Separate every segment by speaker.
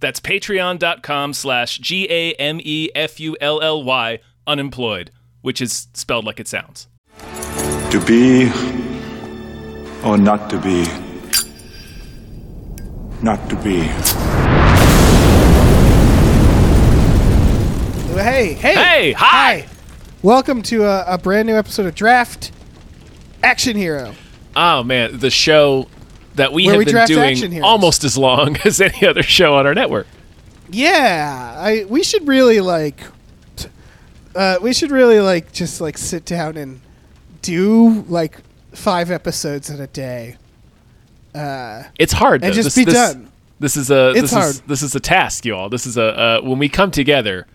Speaker 1: That's patreon.com slash G A M E F U L L Y unemployed, which is spelled like it sounds.
Speaker 2: To be or not to be? Not to be.
Speaker 3: Hey, hey,
Speaker 1: Hey, hi!
Speaker 3: Welcome to a, a brand new episode of Draft Action Hero.
Speaker 1: Oh man, the show that we
Speaker 3: Where
Speaker 1: have
Speaker 3: we
Speaker 1: been doing almost as long as any other show on our network.
Speaker 3: Yeah, I we should really like, uh, we should really like just like sit down and do like five episodes in a day. Uh,
Speaker 1: It's hard
Speaker 3: And
Speaker 1: though.
Speaker 3: just
Speaker 1: this,
Speaker 3: be
Speaker 1: this-
Speaker 3: done.
Speaker 1: This is a
Speaker 3: It's
Speaker 1: this
Speaker 3: hard.
Speaker 1: is this is a task, you all. This is a uh, when we come together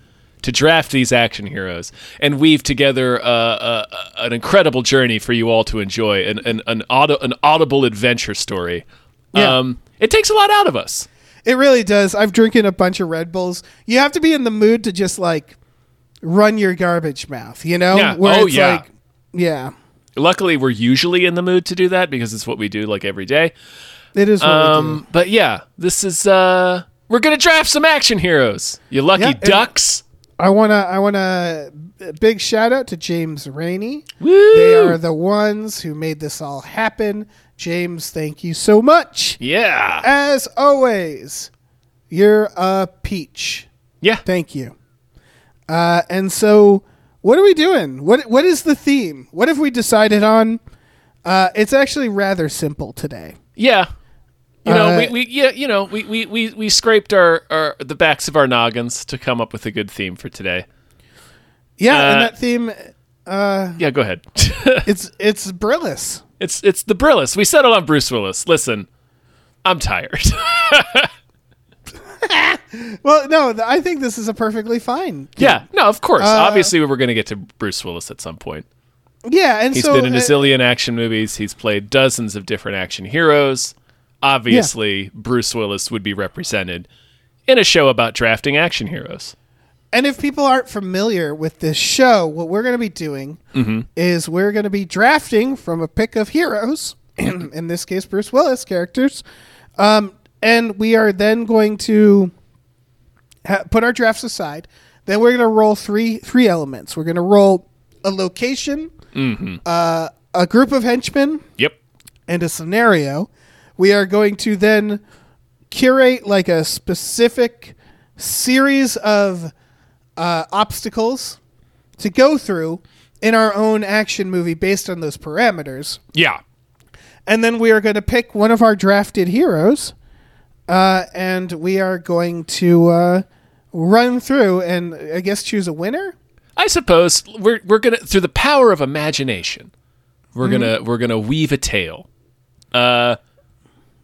Speaker 1: to draft these action heroes and weave together uh, uh, an incredible journey for you all to enjoy, an an an, auto, an audible adventure story.
Speaker 3: Yeah.
Speaker 1: Um, it takes a lot out of us.
Speaker 3: it really does. I've drinking a bunch of Red Bulls. You have to be in the mood to just like run your garbage mouth. You know?
Speaker 1: Yeah.
Speaker 3: Where
Speaker 1: Oh,
Speaker 3: it's
Speaker 1: yeah.
Speaker 3: Like, yeah.
Speaker 1: Luckily, we're usually in the mood to do that because it's what we do like every day.
Speaker 3: It is what we do.
Speaker 1: Um, but yeah, this is uh, we're gonna draft some action heroes. You lucky
Speaker 3: Yeah,
Speaker 1: ducks.
Speaker 3: I wanna I wanna a big shout out to James Rainey.
Speaker 1: Woo!
Speaker 3: They are the ones who made this all happen. James, thank you so much.
Speaker 1: Yeah.
Speaker 3: As always, you're a peach.
Speaker 1: Yeah.
Speaker 3: Thank you. Uh, and so, what are we doing? What What is the theme? What have we decided on? Uh, it's actually rather simple today.
Speaker 1: Yeah. You know,
Speaker 3: Uh,
Speaker 1: we, we yeah, you know, we, we, we, we scraped our, our the backs of our noggins to come up with a good theme for today.
Speaker 3: Yeah,
Speaker 1: Uh,
Speaker 3: and that theme,
Speaker 1: Yeah, go ahead.
Speaker 3: it's it's Brillis.
Speaker 1: it's it's the Brillis. We settled on Bruce Willis. Listen, I'm tired.
Speaker 3: Well, no, th- I think this is a perfectly fine.
Speaker 1: yeah, no, of course.
Speaker 3: Uh,
Speaker 1: Obviously, we were going to get to Bruce Willis at some point.
Speaker 3: Yeah, and
Speaker 1: He's
Speaker 3: so
Speaker 1: been in a
Speaker 3: uh,
Speaker 1: zillion action movies. He's played dozens of different action heroes. Obviously, Bruce Willis would be represented in a show about drafting action heroes.
Speaker 3: And if people aren't familiar with this show, what we're going to be doing
Speaker 1: Mm-hmm.
Speaker 3: is we're going to be drafting from a pick of heroes, in this case, Bruce Willis characters, um, and we are then going to ha- put our drafts aside. Then we're going to roll three three elements. We're going to roll a location,
Speaker 1: Mm-hmm.
Speaker 3: uh, a group of henchmen,
Speaker 1: Yep.
Speaker 3: and a scenario. We are going to then curate like a specific series of uh, obstacles to go through in our own action movie based on those parameters.
Speaker 1: Yeah.
Speaker 3: And then we are going to pick one of our drafted heroes, uh, and we are going to uh, run through and I guess choose a winner.
Speaker 1: I suppose we're we're gonna through the power of imagination, we're gonna we're gonna weave a tale, uh,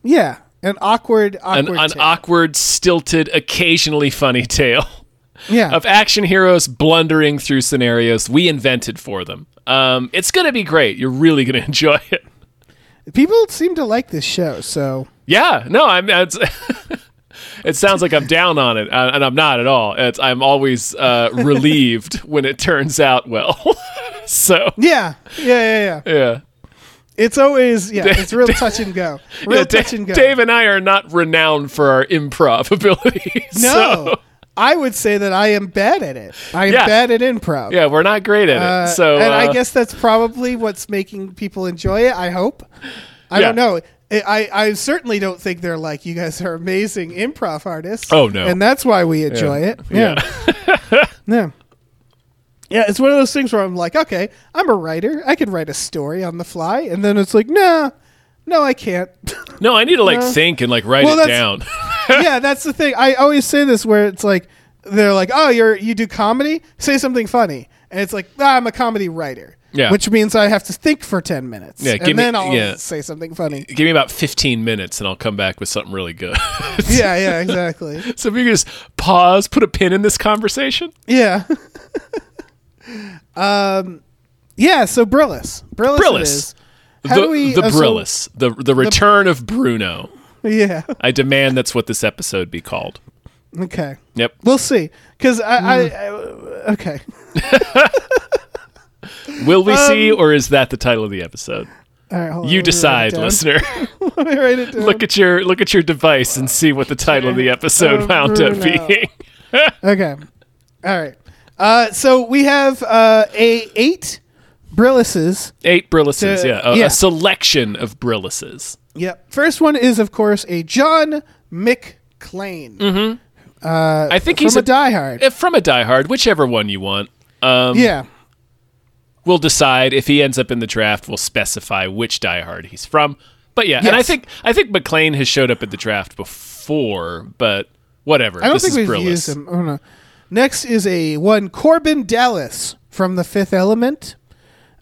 Speaker 3: Yeah, an awkward,
Speaker 1: an,
Speaker 3: awkward,
Speaker 1: an
Speaker 3: tale.
Speaker 1: awkward, stilted, occasionally funny tale
Speaker 3: yeah,
Speaker 1: of action heroes blundering through scenarios we invented for them. Um, it's gonna be great. You're really gonna enjoy it.
Speaker 3: people seem to like this show, so
Speaker 1: Yeah, no, I'm. It's, it sounds like I'm down on it, and I'm not at all. It's, I'm always uh, relieved when it turns out well. so
Speaker 3: yeah, yeah, yeah, yeah.
Speaker 1: yeah.
Speaker 3: It's always yeah, it's real touch and go. Real
Speaker 1: Yeah,
Speaker 3: touch and go.
Speaker 1: Dave and I are not renowned for our improv abilities.
Speaker 3: no,
Speaker 1: so,
Speaker 3: I would say that I am bad at it. I am
Speaker 1: Yeah.
Speaker 3: bad at improv.
Speaker 1: yeah, we're not great at
Speaker 3: Uh,
Speaker 1: it. So,
Speaker 3: and I
Speaker 1: uh,
Speaker 3: guess that's probably what's making people enjoy it. I hope. I
Speaker 1: Yeah.
Speaker 3: don't know. I, I I certainly don't think they're like you guys are amazing improv artists.
Speaker 1: Oh, no.
Speaker 3: and that's why we enjoy it. Yeah, yeah. Yeah, it's one of those things where I'm like, okay, I'm a writer. I could write a story on the fly, and then it's like, nah, no, I can't.
Speaker 1: no, I need to like
Speaker 3: No.
Speaker 1: think and like write
Speaker 3: Well,
Speaker 1: it down.
Speaker 3: yeah, that's the thing. I always say this where it's like they're like, "Oh, you're you do comedy? Say something funny." And it's like, ah, "I'm a comedy writer."
Speaker 1: Yeah.
Speaker 3: Which means I have to think for 10 minutes.
Speaker 1: Yeah,
Speaker 3: and
Speaker 1: me-
Speaker 3: then I'll
Speaker 1: yeah.
Speaker 3: say something funny.
Speaker 1: Give me about 15 minutes and I'll come back with something really good.
Speaker 3: yeah, yeah, exactly.
Speaker 1: so if you could just pause, put a pin in this conversation.
Speaker 3: Yeah. Um, yeah. So Brillis, Brillis,
Speaker 1: Brillis.
Speaker 3: How
Speaker 1: the
Speaker 3: do we,
Speaker 1: the
Speaker 3: uh,
Speaker 1: Brillis. the the return of Bruno.
Speaker 3: yeah.
Speaker 1: I demand that's what this episode be called.
Speaker 3: Okay.
Speaker 1: Yep.
Speaker 3: We'll see. Because I, I,
Speaker 1: Hmm.
Speaker 3: I, okay.
Speaker 1: Will we see, or is that the title of the episode?
Speaker 3: All right. Hold on,
Speaker 1: You
Speaker 3: write
Speaker 1: decide, listener.
Speaker 3: Let me write it down.
Speaker 1: look at your look at your device and see what the title of the episode
Speaker 3: Oh,
Speaker 1: wound up being.
Speaker 3: Okay. All right. Uh, so we have uh, a eight Brillises.
Speaker 1: Eight Brillises,
Speaker 3: The-
Speaker 1: yeah. A,
Speaker 3: yeah.
Speaker 1: a selection of Brillises.
Speaker 3: Yep. First one is, of course, a John McClane. Mm-hmm. Uh,
Speaker 1: I think
Speaker 3: from
Speaker 1: he's
Speaker 3: a,
Speaker 1: a,
Speaker 3: Die Hard.
Speaker 1: if from a Die Hard, whichever one you want. Um,
Speaker 3: yeah.
Speaker 1: We'll decide if he ends up in the draft. We'll specify which Die Hard he's from. But yeah, and I
Speaker 3: Yes.
Speaker 1: think I think McClane has showed up at the draft before, but whatever.
Speaker 3: I don't
Speaker 1: this
Speaker 3: think
Speaker 1: is
Speaker 3: we've
Speaker 1: Brillis.
Speaker 3: used him. Oh, no. Next is a one Korben Dallas from The Fifth Element.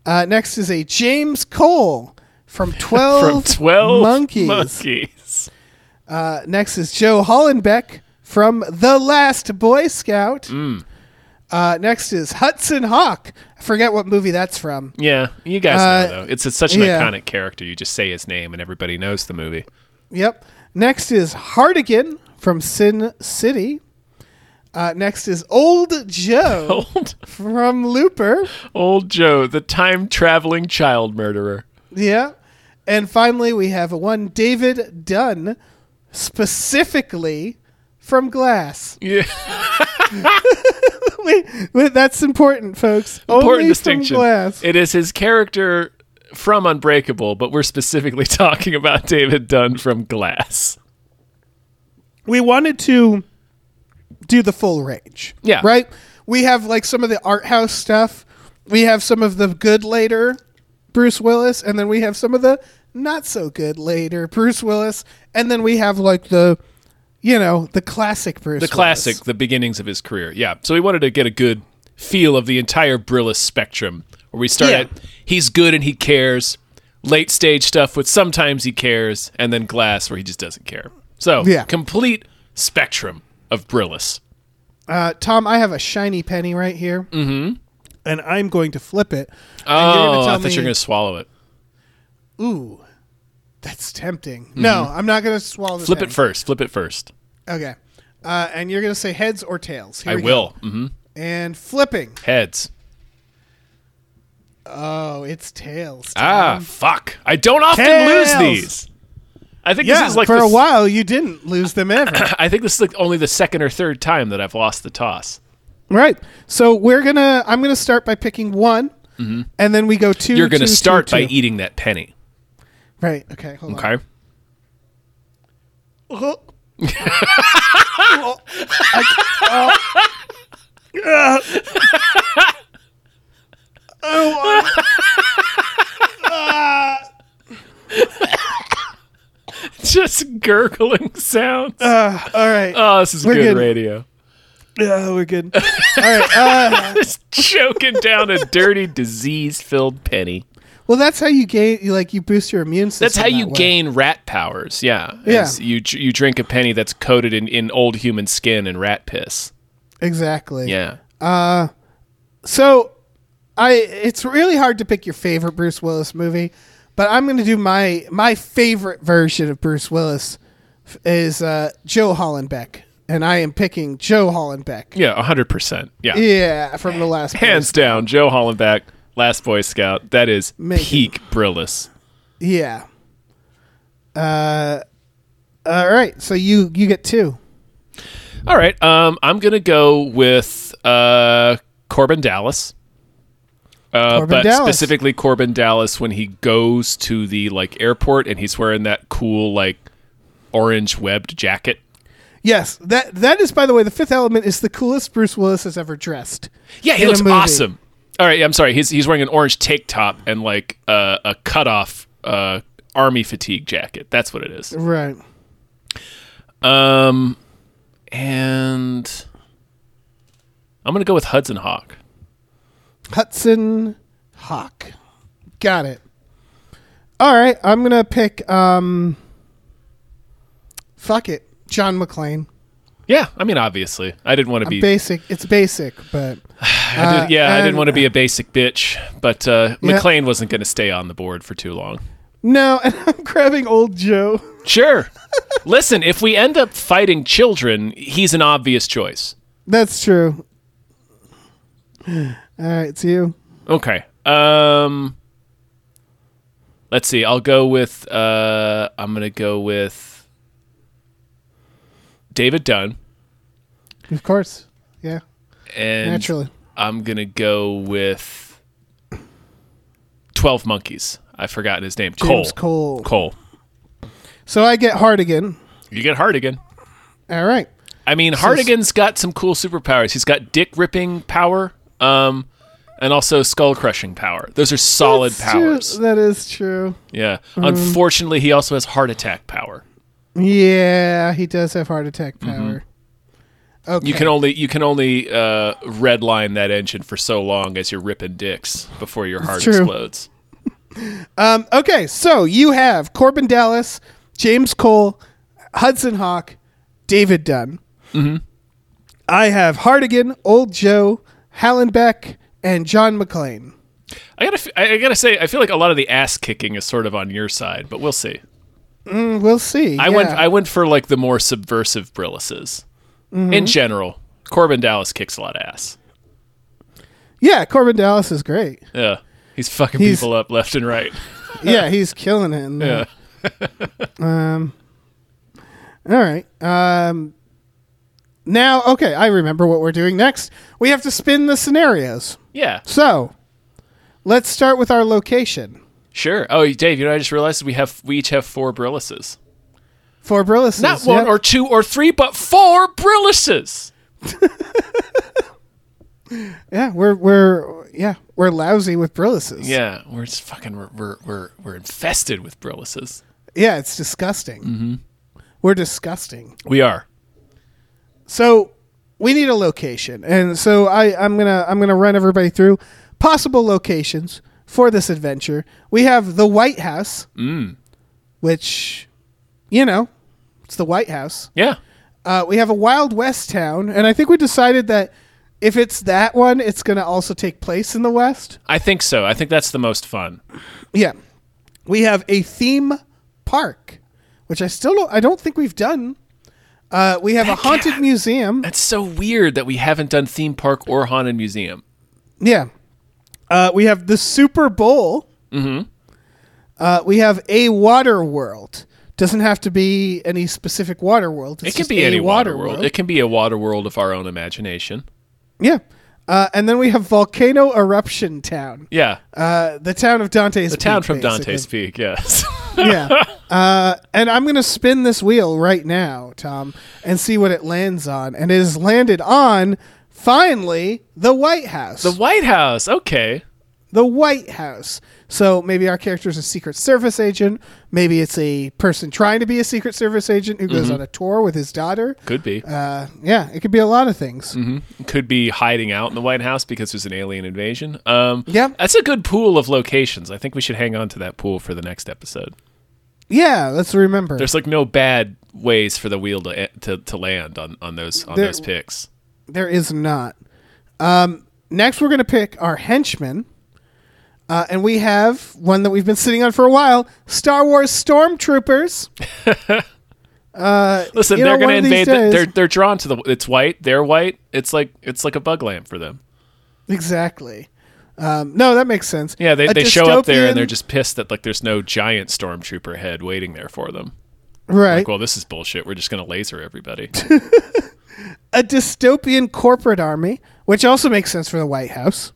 Speaker 3: Uh, next is a James Cole from
Speaker 1: from
Speaker 3: Twelve,
Speaker 1: Twelve
Speaker 3: Monkeys.
Speaker 1: Monkeys.
Speaker 3: Uh, next is Joe Hallenbeck from The Last Boy Scout.
Speaker 1: Mm.
Speaker 3: Uh, next is Hudson Hawk. I forget what movie that's from.
Speaker 1: Yeah, you guys
Speaker 3: Uh,
Speaker 1: know though. It's a, such an
Speaker 3: yeah.
Speaker 1: iconic character. You just say his name and everybody knows the movie.
Speaker 3: Yep. Next is Hartigan from Sin City. Uh, next is Old Joe
Speaker 1: Old
Speaker 3: from Looper.
Speaker 1: old Joe, the time traveling child murderer.
Speaker 3: Yeah. And finally, we have one David Dunn, specifically from Glass.
Speaker 1: Yeah,
Speaker 3: wait, wait, that's important, folks.
Speaker 1: important
Speaker 3: Only
Speaker 1: distinction.
Speaker 3: From Glass.
Speaker 1: It is his character from Unbreakable, but we're specifically talking about David Dunn from Glass.
Speaker 3: we wanted to do the full range.
Speaker 1: Yeah.
Speaker 3: Right? We have like some of the art house stuff. We have some of the good later Bruce Willis, and then we have some of the not so good later Bruce Willis, and then we have like the you know, the classic Bruce
Speaker 1: The classic, the beginnings of his career. Yeah. So we wanted to get a good feel of the entire Brillis spectrum, where we start
Speaker 3: Yeah.
Speaker 1: at he's good and he cares, late stage stuff with sometimes he cares, and then Glass where he just doesn't care. So
Speaker 3: Yeah.
Speaker 1: complete spectrum of Brillis.
Speaker 3: Uh, Tom, I have a shiny penny right here. Mm-hmm. And I'm going to flip it.
Speaker 1: Oh, I
Speaker 3: tell
Speaker 1: thought
Speaker 3: me-
Speaker 1: you were going to swallow it.
Speaker 3: Ooh, that's tempting. No, I'm not going to swallow this.
Speaker 1: Mm-hmm. Flip
Speaker 3: penny.
Speaker 1: it first. Flip it first.
Speaker 3: Okay. Uh, and you're going to say heads or tails. Here
Speaker 1: I will. hmm
Speaker 3: And flipping.
Speaker 1: Heads.
Speaker 3: Oh, it's tails.
Speaker 1: Ah, fuck. I don't often
Speaker 3: Tails.
Speaker 1: lose these. I think
Speaker 3: yeah.
Speaker 1: this is like
Speaker 3: for a while, you didn't lose them ever.
Speaker 1: I think this is like only the second or third time that I've lost the toss.
Speaker 3: right. So we're gonna. I'm gonna start by picking one, and then we go 2
Speaker 1: Mm-hmm. You're going to
Speaker 3: two, two,
Speaker 1: start by
Speaker 3: two.
Speaker 1: eating that penny.
Speaker 3: Right. Okay. Hold
Speaker 1: Okay.
Speaker 3: on. Oh, I- oh.
Speaker 1: Just gurgling sounds.
Speaker 3: Uh, all right.
Speaker 1: oh, this is
Speaker 3: we're
Speaker 1: good,
Speaker 3: good.
Speaker 1: radio.
Speaker 3: Yeah, we're good. All right. Uh,
Speaker 1: Just choking down a dirty, disease-filled penny.
Speaker 3: well, that's how you gain. You like you boost your immune system.
Speaker 1: That's how you
Speaker 3: way.
Speaker 1: gain rat powers. Yeah.
Speaker 3: Yeah.
Speaker 1: You you drink a penny that's coated in, in old human skin and rat piss.
Speaker 3: Exactly.
Speaker 1: Yeah.
Speaker 3: Uh, so, I it's really hard to pick your favorite Bruce Willis movie, but I'm going to do my my favorite version of Bruce Willis is uh, Joe Hallenbeck, and I am picking Joe Hallenbeck.
Speaker 1: Yeah, 100%. Yeah.
Speaker 3: Yeah, from the last
Speaker 1: Hands down, Joe Hallenbeck, Last Boy Scout. That is
Speaker 3: Make it-
Speaker 1: peak Brillis.
Speaker 3: Yeah. Uh, all right. So you you get two.
Speaker 1: All right. Um, I'm gonna go with uh, Korben Dallas. Uh, but
Speaker 3: Dallas.
Speaker 1: specifically Korben Dallas when he goes to the like airport and he's wearing that cool like orange webbed jacket.
Speaker 3: Yes, that that is by the way the Fifth Element is the coolest Bruce Willis has ever dressed.
Speaker 1: Yeah, he looks awesome. All right, I'm sorry. He's he's wearing an orange tank top and like uh, a cut off uh, army fatigue jacket. That's what it is.
Speaker 3: Right.
Speaker 1: Um, and I'm gonna go with Hudson Hawk.
Speaker 3: Hudson Hawk. Got it. All right, I'm gonna pick. Um, fuck it, John McClane.
Speaker 1: Yeah, I mean, obviously, I didn't want to
Speaker 3: I'm
Speaker 1: be.
Speaker 3: basic. It's basic, but
Speaker 1: I did- yeah, I didn't want to be a basic bitch, but uh,
Speaker 3: Yeah.
Speaker 1: McClane wasn't going to stay on the board for too long.
Speaker 3: no. And I'm grabbing old Joe.
Speaker 1: Sure. Listen, if we end up fighting children, he's an obvious choice.
Speaker 3: That's true. All right, it's you.
Speaker 1: Okay. Um Let's see. I'll go with uh I'm going to go with David Dunn
Speaker 3: Of course. Yeah,
Speaker 1: and
Speaker 3: naturally.
Speaker 1: I'm going to go with 12 Monkeys. I've forgotten his name.
Speaker 3: James
Speaker 1: Cole.
Speaker 3: Cole.
Speaker 1: Cole.
Speaker 3: So I get Hartigan.
Speaker 1: You get Hartigan.
Speaker 3: All right.
Speaker 1: I mean,
Speaker 3: So-
Speaker 1: Hartigan's got some cool superpowers. He's got dick ripping power, um, and also skull crushing power. Those are solid
Speaker 3: That's true.
Speaker 1: powers.
Speaker 3: That is true.
Speaker 1: Yeah.
Speaker 3: Mm-hmm.
Speaker 1: Unfortunately, he also has heart attack power.
Speaker 3: Yeah, he does have heart attack power. Okay.
Speaker 1: Mm-hmm. You can only you can only uh, redline that engine for so long as you're ripping dicks before your heart explodes.
Speaker 3: Um, okay, so you have Korben Dallas, James Cole, Hudson Hawk, David Dunn. Mm-hmm. I have Hartigan, Old Joe, Hallenbeck, and John McClane.
Speaker 1: I gotta I gotta say I feel like a lot of the ass kicking is sort of on your side, but we'll see.
Speaker 3: Mm, we'll see.
Speaker 1: I went. I went for like the more subversive Brillises.
Speaker 3: Mm-hmm.
Speaker 1: In general, Korben Dallas kicks a lot of ass.
Speaker 3: yeah, Korben Dallas is great.
Speaker 1: Yeah. He's fucking
Speaker 3: He's-
Speaker 1: people up left and right.
Speaker 3: Yeah, he's killing it.
Speaker 1: Yeah.
Speaker 3: there. All right. Um, now, okay, I remember what we're doing next. We have to spin the scenarios.
Speaker 1: Yeah.
Speaker 3: So, let's start with our location.
Speaker 1: Sure. Oh, Dave, you know, I just realized we have we each have four Brillises.
Speaker 3: Four Brillis.
Speaker 1: Not one or two or three, but four Brillises.
Speaker 3: Yeah, we're we're yeah we're lousy with Brillises.
Speaker 1: Yeah, we're just fucking we're we're we're, we're infested with Brillises.
Speaker 3: yeah, it's disgusting. Mm-hmm. We're disgusting.
Speaker 1: We are.
Speaker 3: So we need a location, and so I I'm gonna I'm gonna run everybody through possible locations for this adventure. We have the White House, which you know it's the White House.
Speaker 1: Yeah.
Speaker 3: Uh, we have a Wild West town, and I think we decided that if it's that one, it's gonna also take place in the West.
Speaker 1: I think so. I think that's the most fun.
Speaker 3: Yeah. We have a theme park, which I still don't I don't think we've done. Uh, we have a haunted museum.
Speaker 1: That's so weird that we haven't done theme park or haunted museum.
Speaker 3: Yeah. Uh, we have the Super Bowl. Mm-hmm. Uh, we have a water world. Doesn't have to be any specific water world. It's
Speaker 1: It can be any water world. It can be a water world of our own imagination.
Speaker 3: yeah. Uh, and then we have Volcano Eruption Town.
Speaker 1: Yeah.
Speaker 3: Uh, the town of Dante's
Speaker 1: the town
Speaker 3: Peak,
Speaker 1: from
Speaker 3: basically.
Speaker 1: Dante's Peak, yes.
Speaker 3: yeah. Uh, and I'm going to spin this wheel right now, Tom, and see what it lands on. And it has landed on, finally, the White House.
Speaker 1: the White House. Okay.
Speaker 3: the White House. So maybe our character is a Secret Service agent. Maybe it's a person trying to be a Secret Service agent who
Speaker 1: Mm-hmm.
Speaker 3: goes on a tour with his daughter.
Speaker 1: Could be.
Speaker 3: Uh, yeah, it could be a lot of things.
Speaker 1: Could be hiding out in the White House because there's an alien invasion. Um,
Speaker 3: Yeah.
Speaker 1: That's a good pool of locations. I think we should hang on to that pool for the next episode.
Speaker 3: Yeah, let's remember.
Speaker 1: There's like no bad ways for the wheel to to, to land on, on those on
Speaker 3: There-
Speaker 1: those picks.
Speaker 3: There is not. Um, next, we're going to pick our henchmen. Uh, and we have one that we've been sitting on for a while Star Wars Stormtroopers.
Speaker 1: Listen,
Speaker 3: you
Speaker 1: they're going to invade. The, they're they're drawn to the. It's white. They're white. It's like it's like a bug lamp for them.
Speaker 3: Exactly. Um, no, that makes sense.
Speaker 1: Yeah, they,
Speaker 3: A
Speaker 1: they show up there and they're just pissed that like there's no giant stormtrooper head waiting there for them.
Speaker 3: right.
Speaker 1: Like, well, this is bullshit. We're just going to laser everybody.
Speaker 3: a dystopian corporate army, which also makes sense for the White House.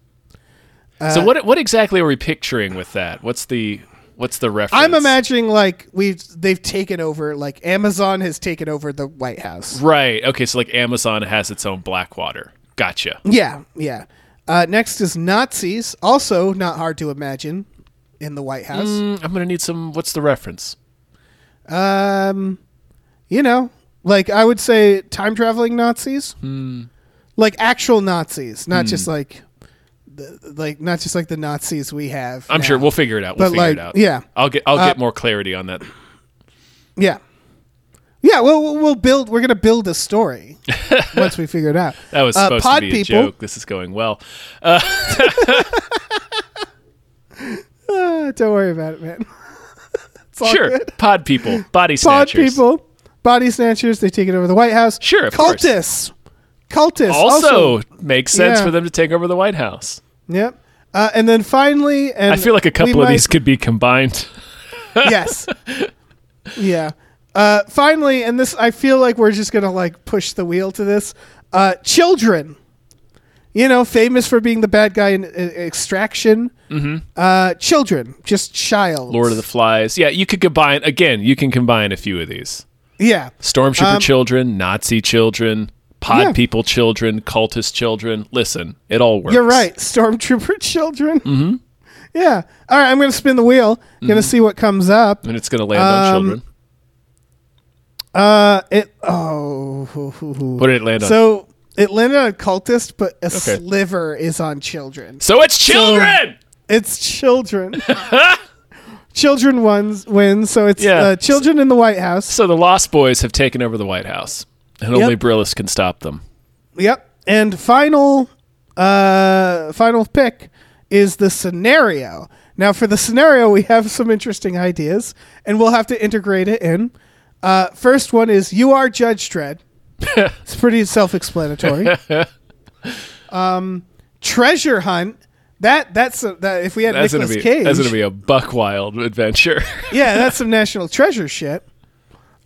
Speaker 3: Uh,
Speaker 1: so what what exactly are we picturing with that? What's the what's the reference?
Speaker 3: I'm imagining like we've they've taken over, like Amazon has taken over the White House.
Speaker 1: Right. Okay. So like Amazon has its own Blackwater. Gotcha.
Speaker 3: Yeah, yeah. Uh, next is Nazis, also not hard to imagine in the White House.
Speaker 1: Mm, I'm gonna need some. What's the reference?
Speaker 3: Um, you know, like I would say time traveling Nazis,
Speaker 1: Hmm.
Speaker 3: like actual Nazis, not just like like not just like the Nazis we have.
Speaker 1: I'm
Speaker 3: now.
Speaker 1: sure we'll figure it out. We'll
Speaker 3: But,
Speaker 1: figure
Speaker 3: like,
Speaker 1: it out.
Speaker 3: yeah.
Speaker 1: I'll get I'll
Speaker 3: Uh,
Speaker 1: get more clarity on that.
Speaker 3: Yeah. Yeah, well, we'll build. We're gonna build a story once we figure it out.
Speaker 1: That was
Speaker 3: Uh,
Speaker 1: supposed
Speaker 3: pod
Speaker 1: to be a
Speaker 3: people.
Speaker 1: joke. This is going well.
Speaker 3: Uh, don't worry about it, man.
Speaker 1: Sure.
Speaker 3: good.
Speaker 1: Pod people, body snatchers.
Speaker 3: Pod people, body snatchers. They take it over the White House.
Speaker 1: Sure, of course.
Speaker 3: cultists. Cultists
Speaker 1: Also, makes sense
Speaker 3: Yeah.
Speaker 1: for them to take over the White House.
Speaker 3: Yep. Uh, and then finally, and
Speaker 1: I feel like a couple of
Speaker 3: might-
Speaker 1: these could be combined.
Speaker 3: yes. yeah. Uh, finally, and this, I feel like we're just gonna like push the wheel to this. Uh, children. You know, famous for being the bad guy in uh, Extraction. Mm-hmm. Uh, children, just child.
Speaker 1: Lord of the Flies. Yeah, you could combine again. You can combine a few of these.
Speaker 3: Yeah.
Speaker 1: Stormtrooper
Speaker 3: Um,
Speaker 1: children, Nazi children, pod
Speaker 3: Yeah.
Speaker 1: people children, cultist children. Listen, it all works.
Speaker 3: You're right. Stormtrooper children. Mm-hmm. Yeah. All right. I'm going to spin the wheel. Going to see what comes up.
Speaker 1: And it's going to land on
Speaker 3: Um,
Speaker 1: children.
Speaker 3: Uh, it. Oh.
Speaker 1: What did it land on?
Speaker 3: So it landed on cultist, but a sliver is on children.
Speaker 1: So it's children.
Speaker 3: It's children. children ones wins. So it's
Speaker 1: Yeah.
Speaker 3: uh, children in the White House.
Speaker 1: So the Lost Boys have taken over the White House, and
Speaker 3: Yep.
Speaker 1: only Brillis can stop them.
Speaker 3: Yep. And final, uh, final pick is the scenario. Now, for the scenario, we have some interesting ideas, and we'll have to integrate it in. Uh, first one is you are Judge Dredd. it's pretty self-explanatory. um, treasure hunt. That that's a, that. If we had
Speaker 1: That's gonna be
Speaker 3: Cage,
Speaker 1: that's gonna be a buck wild adventure.
Speaker 3: yeah, that's some national treasure shit.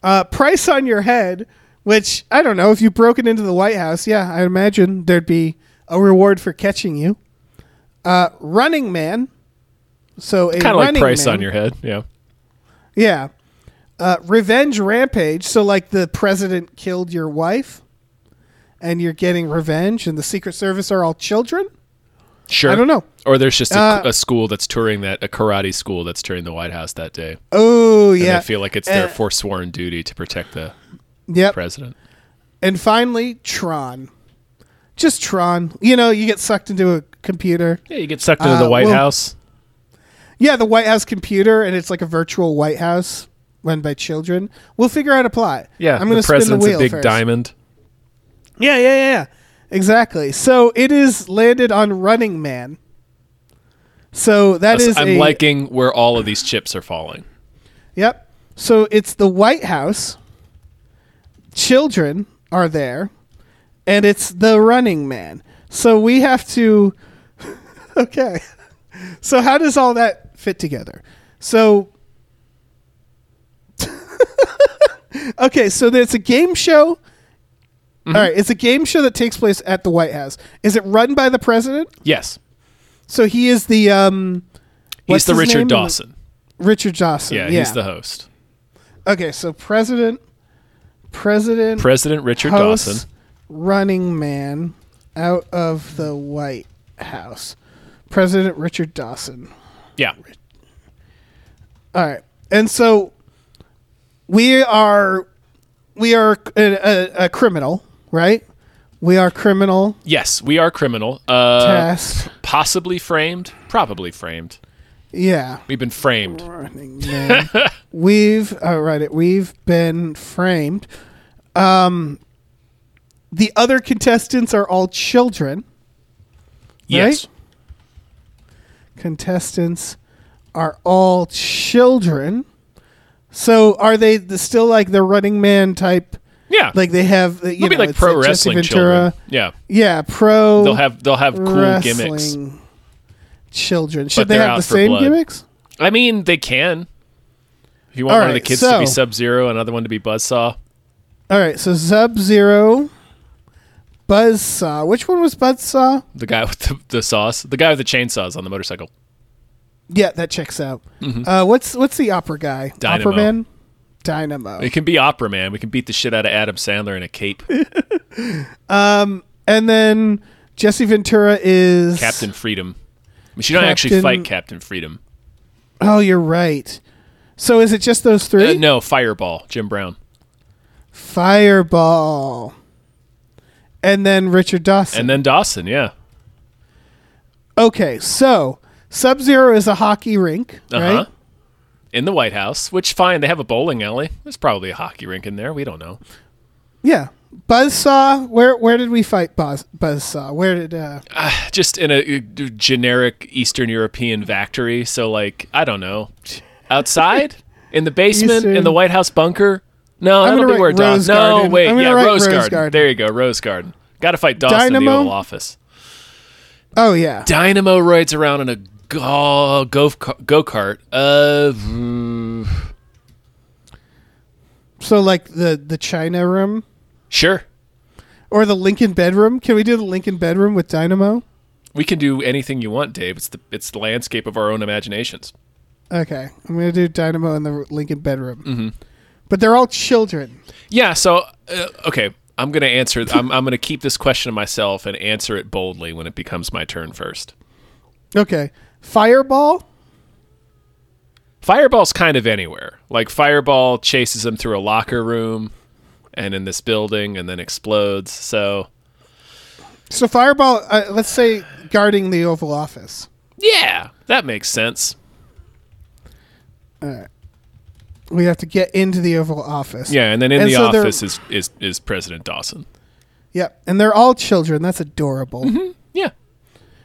Speaker 3: Uh, price on your head, which I don't know if you broke it into the White House. Yeah, I imagine there'd be a reward for catching you. Uh, Running Man. So a
Speaker 1: kind of like price
Speaker 3: man,
Speaker 1: on your head. Yeah.
Speaker 3: Yeah. Uh, revenge rampage. So like the president killed your wife, and you're getting revenge, and the Secret Service are all children.
Speaker 1: Sure.
Speaker 3: I don't know.
Speaker 1: Or there's just a,
Speaker 3: Uh,
Speaker 1: a school that's touring that a karate school that's touring the White House that day.
Speaker 3: Oh
Speaker 1: And
Speaker 3: yeah.
Speaker 1: they feel like it's their
Speaker 3: Uh,
Speaker 1: forsworn duty to protect the
Speaker 3: Yep.
Speaker 1: president.
Speaker 3: And finally, Tron. Just Tron. You know, you get sucked into a computer.
Speaker 1: Yeah, you get sucked into
Speaker 3: Uh,
Speaker 1: the White
Speaker 3: well-
Speaker 1: House.
Speaker 3: Yeah, the White House computer, and it's like a virtual White House run by children. We'll figure out a plot.
Speaker 1: Yeah,
Speaker 3: I'm going to spin the
Speaker 1: president's
Speaker 3: wheel
Speaker 1: a big
Speaker 3: first.
Speaker 1: diamond.
Speaker 3: Yeah, yeah, yeah, yeah. Exactly. So it is landed on Running Man. So that is
Speaker 1: I'm
Speaker 3: a
Speaker 1: liking where all of these chips are falling.
Speaker 3: Yep. So it's the White House. Children are there, and it's the Running Man. So we have to. okay. So how does all that fit together? So. okay, so there's a game show.
Speaker 1: Mm-hmm.
Speaker 3: All right, it's a game show that takes place at the White House. Is it run by the president?
Speaker 1: Yes.
Speaker 3: So he is the um.
Speaker 1: He's
Speaker 3: what's
Speaker 1: the Richard
Speaker 3: name?
Speaker 1: Dawson.
Speaker 3: Richard Dawson.
Speaker 1: Yeah,
Speaker 3: Yeah,
Speaker 1: he's the host.
Speaker 3: Okay, so president, president,
Speaker 1: President Richard
Speaker 3: hosts
Speaker 1: Dawson.
Speaker 3: running man out of the White House. President Richard Dawson.
Speaker 1: Yeah.
Speaker 3: All right, and so we are we are a, a, a criminal, right? We are criminal
Speaker 1: Yes, we are criminal. Uh,
Speaker 3: task.
Speaker 1: possibly framed. Probably framed.
Speaker 3: Yeah,
Speaker 1: We've been framed.
Speaker 3: running man. we've all right. We've been framed. Um, the other contestants are all children.
Speaker 1: Yes.
Speaker 3: contestants are all children. So are they the, still like the Running Man type?
Speaker 1: Yeah.
Speaker 3: Like they have, you
Speaker 1: be
Speaker 3: know,
Speaker 1: like pro
Speaker 3: like
Speaker 1: wrestling
Speaker 3: Ventura.
Speaker 1: children. Yeah.
Speaker 3: Yeah, pro.
Speaker 1: They'll have they'll have cool gimmicks.
Speaker 3: Children. Should they have the same
Speaker 1: blood.
Speaker 3: gimmicks?
Speaker 1: I mean, they can. If you want
Speaker 3: All
Speaker 1: one of the kids to be Sub Zero, another one to be Buzzsaw.
Speaker 3: All right. So Sub Zero, Buzzsaw. Which one was Buzzsaw?
Speaker 1: The guy with the, the sauce. The guy with the chainsaws on the motorcycle.
Speaker 3: Yeah, that checks out. Uh, what's what's the opera guy?
Speaker 1: Mm-hmm. Dynamo.
Speaker 3: Opera man. Dynamo.
Speaker 1: It can be Opera Man. We can beat the shit out of Adam Sandler in a cape.
Speaker 3: And then Jesse Ventura is
Speaker 1: Captain Freedom. I mean, she don't actually fight Captain Freedom.
Speaker 3: Oh, you're right. So is it just those three?
Speaker 1: Uh, no, Fireball. Jim Brown.
Speaker 3: Fireball. And then Richard Dawson.
Speaker 1: And then Dawson, yeah.
Speaker 3: Okay, so Sub Zero is a hockey rink,
Speaker 1: Uh
Speaker 3: right?
Speaker 1: In the White House, which fine, they have a bowling alley. There's probably a hockey rink in there. We don't know.
Speaker 3: Yeah. Buzzsaw, where where did we fight Buzz Buzzsaw? Where did uh
Speaker 1: Just in a, uh, generic Eastern European factory. So, like, I don't know. Outside? in the basement? In the White House bunker? No,
Speaker 3: I'm
Speaker 1: that'll be where.
Speaker 3: Rose
Speaker 1: No, wait. Yeah, Rose,
Speaker 3: Rose
Speaker 1: Garden.
Speaker 3: Garden.
Speaker 1: There you go. Rose Garden. Got to fight Dawson in the
Speaker 3: Dynamo?
Speaker 1: Oval Office.
Speaker 3: Oh yeah.
Speaker 1: Dynamo rides around in a go go go kart. Uh, mm,
Speaker 3: So like the the China room
Speaker 1: sure.
Speaker 3: or the Lincoln bedroom? Can we do the Lincoln bedroom with Dynamo?
Speaker 1: We can do anything you want, Dave. It's the it's the landscape of our own imaginations.
Speaker 3: Okay, I'm gonna do Dynamo in the Lincoln bedroom. Mm-hmm. But they're all children.
Speaker 1: Yeah. So uh, okay, I'm gonna answer. I'm I'm gonna keep this question to myself and answer it boldly when it becomes my turn first.
Speaker 3: Okay, Fireball.
Speaker 1: Fireball's kind of anywhere. Like Fireball chases him through a locker room and in this building and then explodes. So
Speaker 3: So Fireball, uh, let's say guarding the Oval Office.
Speaker 1: yeah, that makes sense. Alright.
Speaker 3: We have to get into the Oval Office.
Speaker 1: Yeah, and then in
Speaker 3: And
Speaker 1: the
Speaker 3: so
Speaker 1: office is, is is President Dawson.
Speaker 3: Yep, and they're all children. That's adorable.
Speaker 1: Yeah,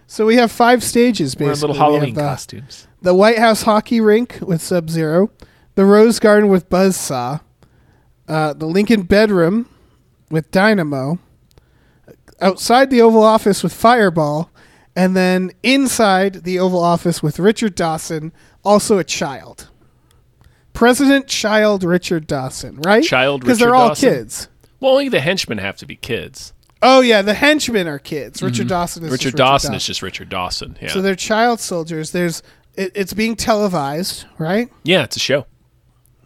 Speaker 3: So we have five stages
Speaker 1: wearing
Speaker 3: basically.
Speaker 1: little
Speaker 3: We
Speaker 1: Halloween
Speaker 3: have, uh,
Speaker 1: costumes.
Speaker 3: the White House hockey rink with Sub Zero, the Rose Garden with Buzzsaw, uh, the Lincoln bedroom with Dynamo, outside the Oval Office with Fireball, and then inside the Oval Office with Richard Dawson, also a child. President Child Richard Dawson, right?
Speaker 1: Child
Speaker 3: because they're all
Speaker 1: Dawson?
Speaker 3: kids.
Speaker 1: Well, only the henchmen have to be kids.
Speaker 3: Oh yeah, the henchmen are kids. Richard Dawson is
Speaker 1: Mm-hmm. Richard
Speaker 3: just
Speaker 1: Dawson is just Richard Dawson. Yeah,
Speaker 3: So they're child soldiers. There's it, it's being televised, right?
Speaker 1: yeah, it's a show.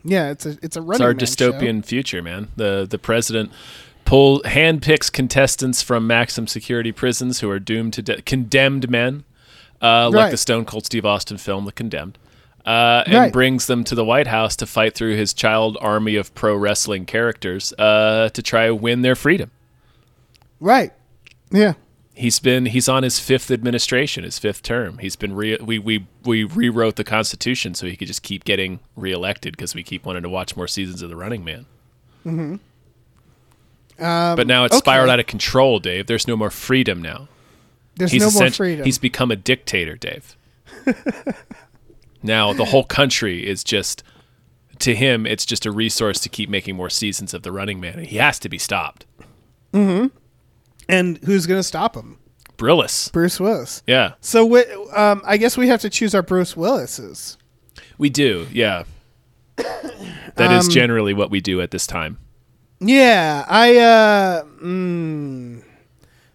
Speaker 3: Yeah, it's a it's a
Speaker 1: It's our
Speaker 3: Man show.
Speaker 1: dystopian future, man. The the president pull handpicks contestants from maximum security prisons who are doomed to de- condemned men, uh, like
Speaker 3: Right.
Speaker 1: the Stone Cold Steve Austin film, The Condemned, uh, and
Speaker 3: Right.
Speaker 1: brings them to the White House to fight through his child army of pro wrestling characters uh, to try to win their freedom.
Speaker 3: Right. Yeah.
Speaker 1: He's been he's on his fifth administration, his fifth term. He's been re- we we we rewrote the Constitution so he could just keep getting reelected because we keep wanting to watch more seasons of The Running Man. Mm-hmm. but now it's spiraled
Speaker 3: Um,
Speaker 1: out of control, Dave. There's no more freedom now.
Speaker 3: There's
Speaker 1: He's
Speaker 3: no more freedom.
Speaker 1: He's become a dictator, Dave. now the whole country is just to him. It's just a resource to keep making more seasons of The Running Man. He has to be stopped.
Speaker 3: And who's going to stop him?
Speaker 1: Brillis.
Speaker 3: Bruce Willis.
Speaker 1: Yeah,
Speaker 3: So wh- um, I guess we have to choose our Bruce Willises.
Speaker 1: we do. Yeah, that
Speaker 3: Um,
Speaker 1: is generally what we do at this time.
Speaker 3: Yeah, I uh mm,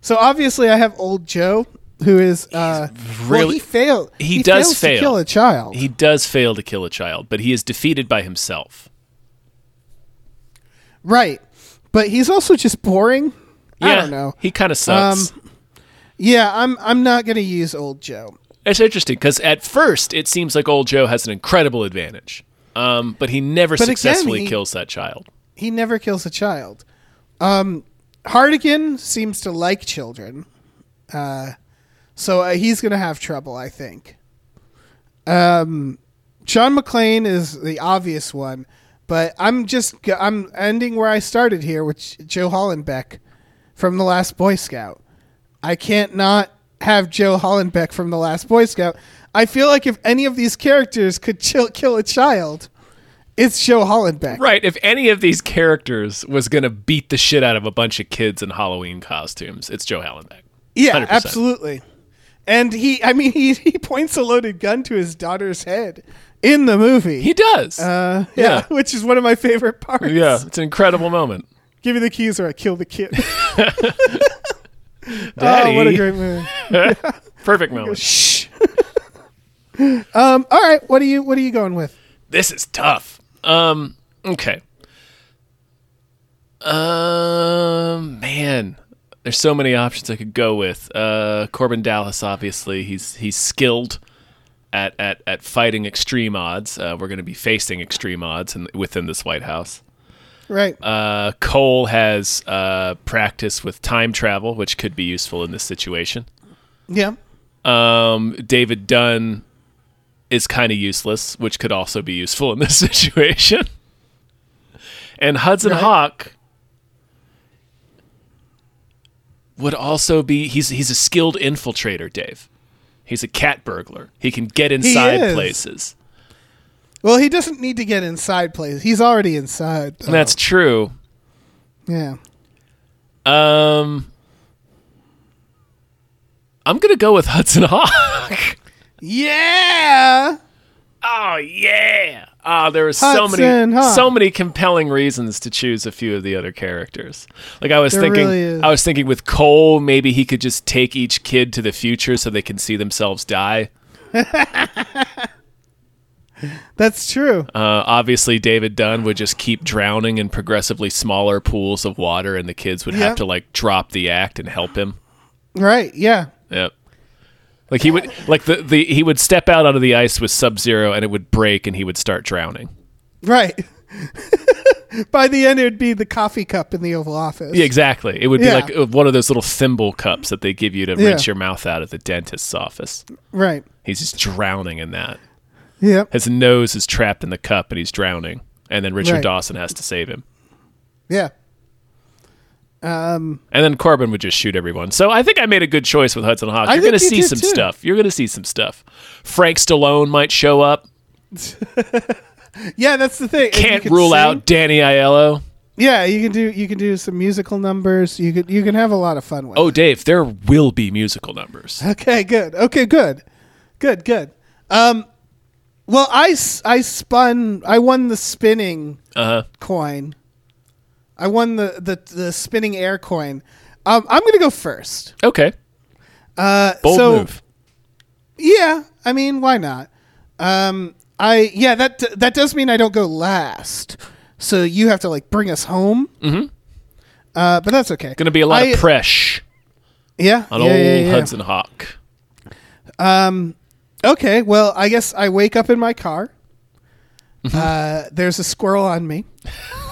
Speaker 3: So obviously I have old Joe who is uh well,
Speaker 1: really-
Speaker 3: he failed.
Speaker 1: he does
Speaker 3: fails
Speaker 1: fail.
Speaker 3: to kill a child.
Speaker 1: He does fail to kill a child, but he is defeated by himself.
Speaker 3: right. But he's also just boring.
Speaker 1: Yeah,
Speaker 3: I don't know.
Speaker 1: He kind of sucks.
Speaker 3: Um, Yeah, I'm I'm not going to use old Joe.
Speaker 1: it's interesting because at first it seems like old Joe has an incredible advantage, um, but he never
Speaker 3: But again,
Speaker 1: successfully
Speaker 3: he-
Speaker 1: kills that child.
Speaker 3: he never kills a child. Um, Hartigan seems to like children, uh, so uh, he's going to have trouble, I think. Um, John McClane is the obvious one, but I'm just I'm ending where I started here with Joe Hallenbeck from the Last Boy Scout. I can't not have Joe Hallenbeck from the Last Boy Scout. I feel like if any of these characters could chill, kill a child, it's Joe Hallenbeck.
Speaker 1: Right. If any of these characters was going to beat the shit out of a bunch of kids in Halloween costumes, it's Joe Hallenbeck.
Speaker 3: Yeah,
Speaker 1: 100%.
Speaker 3: absolutely. And he, I mean, he, he points a loaded gun to his daughter's head in the movie.
Speaker 1: He does.
Speaker 3: uh, yeah,
Speaker 1: yeah.
Speaker 3: which is one of my favorite parts.
Speaker 1: yeah, it's an incredible moment.
Speaker 3: Give me the keys or I kill the kid.
Speaker 1: Daddy.
Speaker 3: oh, what a great movie.
Speaker 1: Perfect moment.
Speaker 3: Shh. um, all right, what are you what are you going with?
Speaker 1: This is tough. Um, okay. Um, man, there's so many options I could go with. Uh, Korben Dallas, obviously, he's he's skilled at at, at fighting extreme odds. Uh, we're going to be facing extreme odds in, within this White House.
Speaker 3: Right.
Speaker 1: Uh, Cole has uh, practice with time travel, which could be useful in this situation.
Speaker 3: yeah.
Speaker 1: Um, David Dunn is kind of useless, which could also be useful in this situation. And Hudson
Speaker 3: Right.
Speaker 1: Hawk would also be he's he's a skilled infiltrator, Dave. He's a cat burglar. He can get inside places.
Speaker 3: Well, he doesn't need to get inside places. He's already inside. though.
Speaker 1: That's true.
Speaker 3: yeah.
Speaker 1: Um I'm gonna go with Hudson Hawk.
Speaker 3: Yeah.
Speaker 1: Oh yeah! Oh, there were so
Speaker 3: Hudson
Speaker 1: many,
Speaker 3: Hawk.
Speaker 1: so many compelling reasons to choose a few of the other characters. Like I was
Speaker 3: There
Speaker 1: thinking,
Speaker 3: really is.
Speaker 1: I was thinking with Cole, maybe he could just take each kid to the future so they can see themselves die.
Speaker 3: That's true.
Speaker 1: Uh, obviously, David Dunn would just keep drowning in progressively smaller pools of water, and the kids would have to like drop the act and help him.
Speaker 3: Right. Yeah.
Speaker 1: Yep. Like he would, like the, the he would step out onto the ice with Sub Zero, and it would break, and he would start drowning.
Speaker 3: Right. By the end, it would be the coffee cup in the Oval Office.
Speaker 1: Yeah, exactly. It would
Speaker 3: Yeah.
Speaker 1: be like uh, one of those little thimble cups that they give you to
Speaker 3: Yeah.
Speaker 1: rinse your mouth out at the dentist's office.
Speaker 3: Right.
Speaker 1: He's just drowning in that.
Speaker 3: Yep.
Speaker 1: His nose is trapped in the cup and he's drowning. And then Richard
Speaker 3: Right.
Speaker 1: Dawson has to save him.
Speaker 3: Yeah. Um.
Speaker 1: And then Korben would just shoot everyone. So I think I made a good choice with Hudson Hawk. You're going to see some
Speaker 3: too.
Speaker 1: stuff. You're going to see some stuff. Frank Stallone might show up.
Speaker 3: Yeah, that's the thing.
Speaker 1: Can't
Speaker 3: could
Speaker 1: rule
Speaker 3: sing.
Speaker 1: out Danny Aiello.
Speaker 3: Yeah, you can do you can do some musical numbers. You could you can have a lot of fun with.
Speaker 1: Oh. Dave, there will be musical numbers.
Speaker 3: Okay, good. Okay, good. Good, good. Um well, I, I spun I won the spinning
Speaker 1: Uh huh.
Speaker 3: coin. I won the the, the spinning air coin. Um I'm going to go first.
Speaker 1: Okay.
Speaker 3: Uh
Speaker 1: Bold
Speaker 3: so
Speaker 1: move.
Speaker 3: yeah, I mean, why not? Um I yeah, that that does mean I don't go last. So you have to like bring us home. Mhm. Uh but that's okay.
Speaker 1: Going to be a lot
Speaker 3: I-
Speaker 1: of presh
Speaker 3: Yeah.
Speaker 1: on
Speaker 3: yeah,
Speaker 1: old
Speaker 3: yeah, yeah.
Speaker 1: Hudson Hawk.
Speaker 3: Okay, well, I guess I wake up in my car.
Speaker 1: Mm-hmm.
Speaker 3: Uh, there's a squirrel on me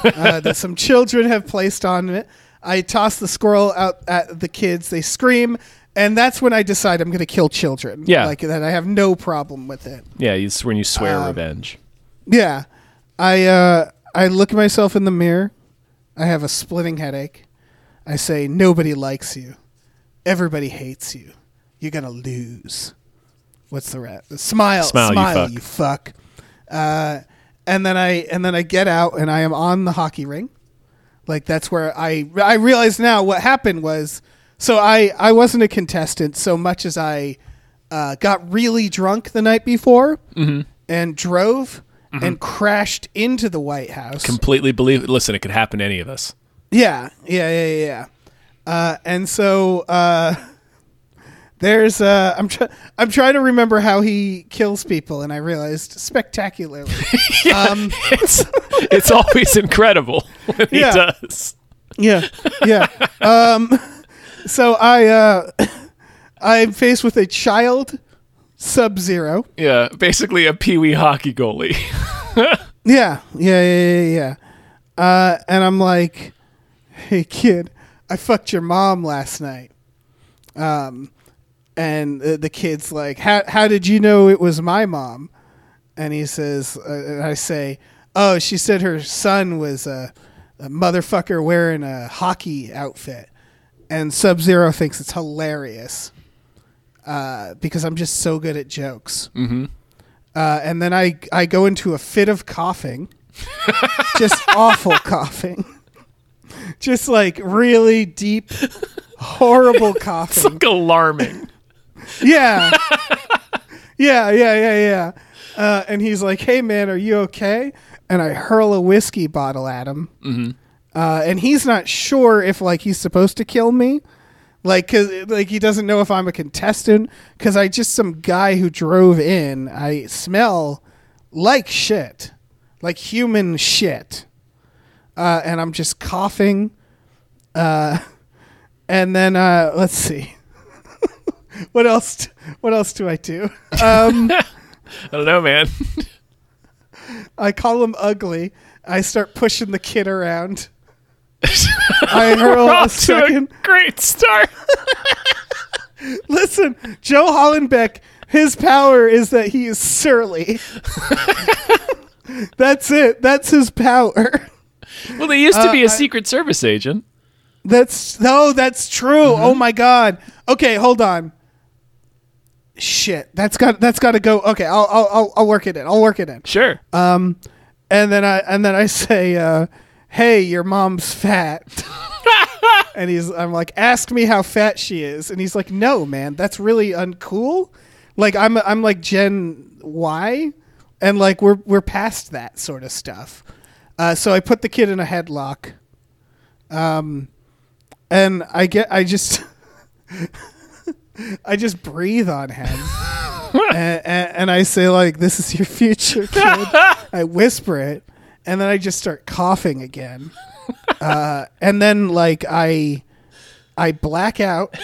Speaker 3: uh, that some children have placed on it. I toss the squirrel out at the kids. They scream, and that's when I decide I'm going to kill children.
Speaker 1: Yeah.
Speaker 3: like that. I have no problem with it.
Speaker 1: Yeah, it's when you swear
Speaker 3: Um,
Speaker 1: revenge.
Speaker 3: Yeah, I uh, I look at myself in the mirror. I have a splitting headache. I say, nobody likes you. Everybody hates you. You're gonna lose. What's the rest? Smile,
Speaker 1: Smile,
Speaker 3: smile,
Speaker 1: you
Speaker 3: you
Speaker 1: fuck.
Speaker 3: fuck. Uh, and then I and then I get out and I am on the hockey ring. Like that's where I I realize now what happened was so I I wasn't a contestant so much as I uh, got really drunk the night before
Speaker 1: Mm-hmm.
Speaker 3: and drove and crashed into the White House.
Speaker 1: Completely believe it. Listen, it could happen to any of us.
Speaker 3: Yeah, yeah, yeah, yeah. yeah. Uh, and so uh, there's uh, I'm trying I'm trying to remember how he kills people, and I realized spectacularly. um,
Speaker 1: It's it's always incredible when he
Speaker 3: Yeah.
Speaker 1: does.
Speaker 3: yeah, yeah. Um, so I uh, I'm faced with a child Sub Zero.
Speaker 1: Yeah, basically a pee wee hockey goalie.
Speaker 3: Yeah, yeah, yeah, yeah, yeah. Uh, and I'm like, hey, kid, I fucked your mom last night. Um, and the, the kid's like, how, how did you know it was my mom? And he says, uh, and I say, oh, she said her son was a, a motherfucker wearing a hockey outfit. And Sub Zero thinks it's hilarious uh, because I'm just so good at jokes. Mm-hmm. Uh, and then I, I go into a fit of coughing, just awful coughing, just like really deep, horrible
Speaker 1: It's
Speaker 3: coughing.
Speaker 1: like alarming.
Speaker 3: Yeah, yeah, yeah, yeah, yeah. Uh, and he's like, "Hey, man, are you okay?" And I hurl a whiskey bottle at him, mm-hmm. uh, and he's not sure if like he's supposed to kill me, like cause like he doesn't know if I'm a contestant because I just some guy who drove in. I smell like shit, like human shit, uh, and I'm just coughing. Uh, and then uh, let's see. what else? What else do I do? Um,
Speaker 1: I don't know, man.
Speaker 3: I call him ugly. I start pushing the kid around. I hurl a
Speaker 1: to a great start.
Speaker 3: Listen, Joe Hallenbeck, his power is that he is surly. That's it. That's his power.
Speaker 1: Well, he used to be a
Speaker 3: Uh, I-
Speaker 1: Secret Service agent.
Speaker 3: That's no, that's true. Oh my god. Okay, hold on. Shit, that's got that's got to go. Okay, I'll, I'll I'll I'll work it in. I'll work it in.
Speaker 1: Sure.
Speaker 3: Um and then I and then I say, uh, "Hey, your mom's fat." and he's I'm like, "Ask me how fat she is." And he's like, "No, man, that's really uncool." Like I'm I'm like Gen Y, and like we're we're past that sort of stuff. Uh, so I put the kid in a headlock. Um, and I get I just I just breathe on him. and, and, and I say like, "This is your future, kid." I whisper it, and then I just start coughing again. Uh, and then like I, I black out.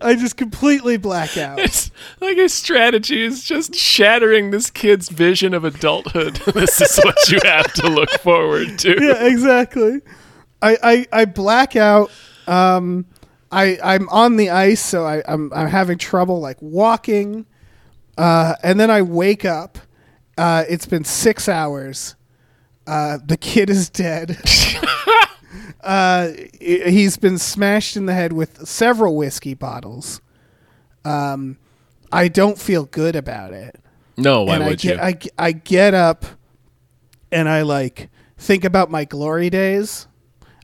Speaker 3: I just completely black out.
Speaker 1: It's like his strategy is just shattering this kid's vision of adulthood. this is what you have to look forward to.
Speaker 3: yeah, exactly. I, I, I black out. Um, I I'm on the ice, so I, I'm I'm having trouble like walking. Uh, and then I wake up. Uh, it's been six hours. Uh, the kid is dead. uh, he- he's been smashed in the head with several whiskey bottles. Um, I don't feel good about it
Speaker 1: No, why
Speaker 3: and I
Speaker 1: would
Speaker 3: get,
Speaker 1: you?
Speaker 3: I, I get up and I like think about my glory days.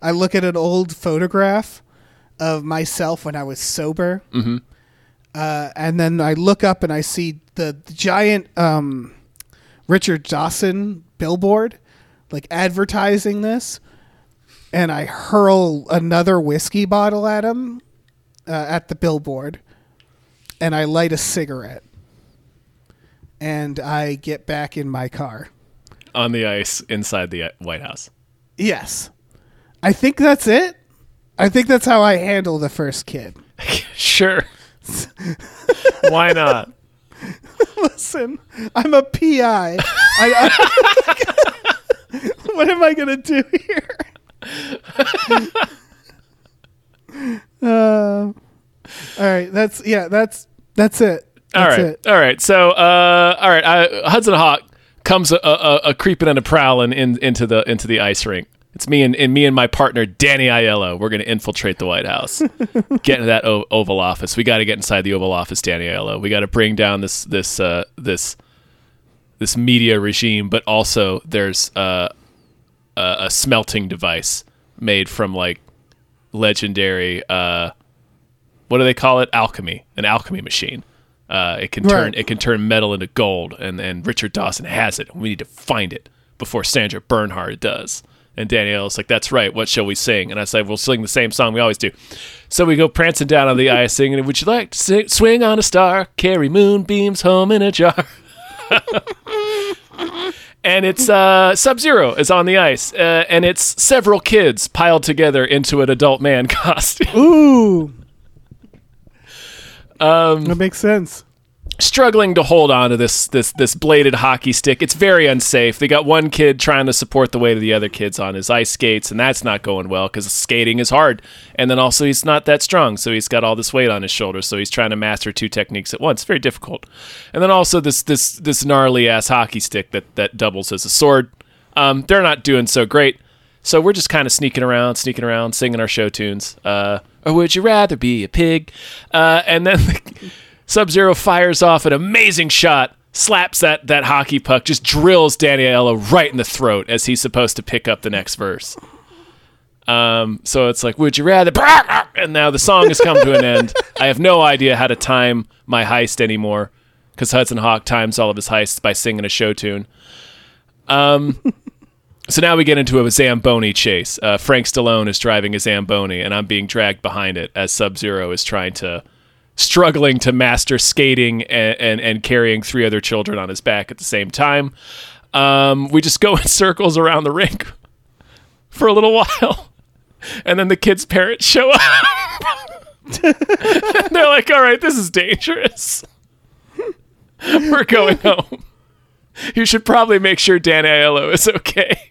Speaker 3: I look at an old photograph of myself when I was sober. Mm-hmm. Uh, and then I look up and I see the, the giant um, Richard Dawson billboard, like advertising this. And I hurl another whiskey bottle at him uh, at the billboard. And I light a cigarette and I get back in my car.
Speaker 1: On the ice inside the uh, White House.
Speaker 3: Yes. I think that's it. I think that's how I handle the first kid.
Speaker 1: Sure. why not?
Speaker 3: Listen, I'm a PI. I, I- what am I going to do here? uh, all right, that's yeah, that's that's it.
Speaker 1: All
Speaker 3: That's
Speaker 1: right,
Speaker 3: it.
Speaker 1: all right. So, uh, all right. I, Hudson Hawk comes a, a, a creeping and a prowling in, into the into the ice rink. It's me and, and me and my partner Danny Aiello. We're going to infiltrate the White House, get into that o- Oval Office. We got to get inside the Oval Office, Danny Aiello. We got to bring down this this uh, this this media regime, but also there's uh, a, a smelting device made from like legendary. Uh, what do they call it? Alchemy, an alchemy machine. Uh, it can turn
Speaker 3: Right.
Speaker 1: it can turn metal into gold, and and Richard Dawson has it. We need to find it before Sandra Bernhard does. And Danny Aiello's like, "That's right. What shall we sing?" And I said, "We'll sing the same song we always do." So we go prancing down on the ice, singing, "Would you like to sing, swing on a star, carry moonbeams home in a jar?" and it's uh, Sub Zero is on the ice, uh, and it's several kids piled together into an adult man costume.
Speaker 3: Ooh. Um, that makes sense.
Speaker 1: Struggling to hold on to this this this bladed hockey stick. It's very unsafe. They got one kid trying to support the weight of the other kids on his ice skates, and that's not going well because skating is hard. And then also he's not that strong, so he's got all this weight on his shoulders. So he's trying to master two techniques at once. Very difficult. And then also this this this gnarly ass hockey stick that that doubles as a sword. Um, they're not doing so great. So we're just kind of sneaking around, sneaking around, singing our show tunes. Uh, or would you rather be a pig? Uh, and then Sub Zero fires off an amazing shot, slaps that, that hockey puck, just drills Danny Aiello right in the throat as he's supposed to pick up the next verse. Um, so it's like, would you rather? And now the song has come to an end. I have no idea how to time my heist anymore because Hudson Hawk times all of his heists by singing a show tune. Um, so now we get into a Zamboni chase. Uh, Frank Stallone is driving a Zamboni, and I'm being dragged behind it as Sub Zero is trying to, struggling to master skating and, and, and carrying three other children on his back at the same time. Um, we just go in circles around the rink for a little while. And then the kid's parents show up. They're like, all right, this is dangerous. We're going home. You should probably make sure Dan Aiello is okay.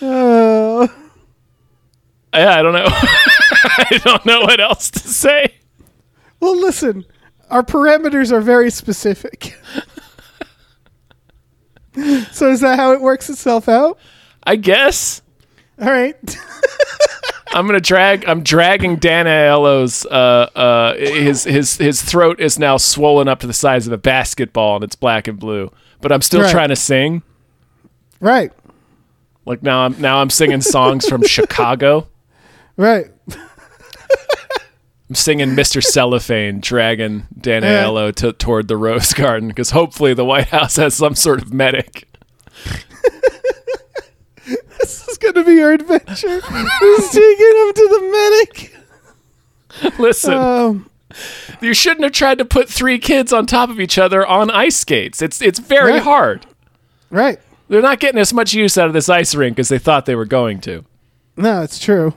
Speaker 3: Uh,
Speaker 1: Yeah, I don't know. I don't know what else to say.
Speaker 3: Well, listen, our parameters are very specific. so is that how it works itself out?
Speaker 1: I guess
Speaker 3: All right.
Speaker 1: I'm gonna drag. I'm dragging Dan Aiello's. Uh, uh, his his his throat is now swollen up to the size of a basketball, and it's black and blue. But I'm still
Speaker 3: Right.
Speaker 1: trying to sing.
Speaker 3: right.
Speaker 1: Like now, I'm now I'm singing songs from Chicago.
Speaker 3: Right.
Speaker 1: I'm singing Mr. Cellophane, dragging Dan. Aiello to, toward the Rose Garden because hopefully the White House has some sort of medic.
Speaker 3: This is going to be our adventure. Who's taking him to the medic?
Speaker 1: Listen,
Speaker 3: Um,
Speaker 1: you shouldn't have tried to put three kids on top of each other on ice skates. It's it's very
Speaker 3: Right.
Speaker 1: hard.
Speaker 3: right.
Speaker 1: They're not getting as much use out of this ice rink as they thought they were going to.
Speaker 3: No, it's true.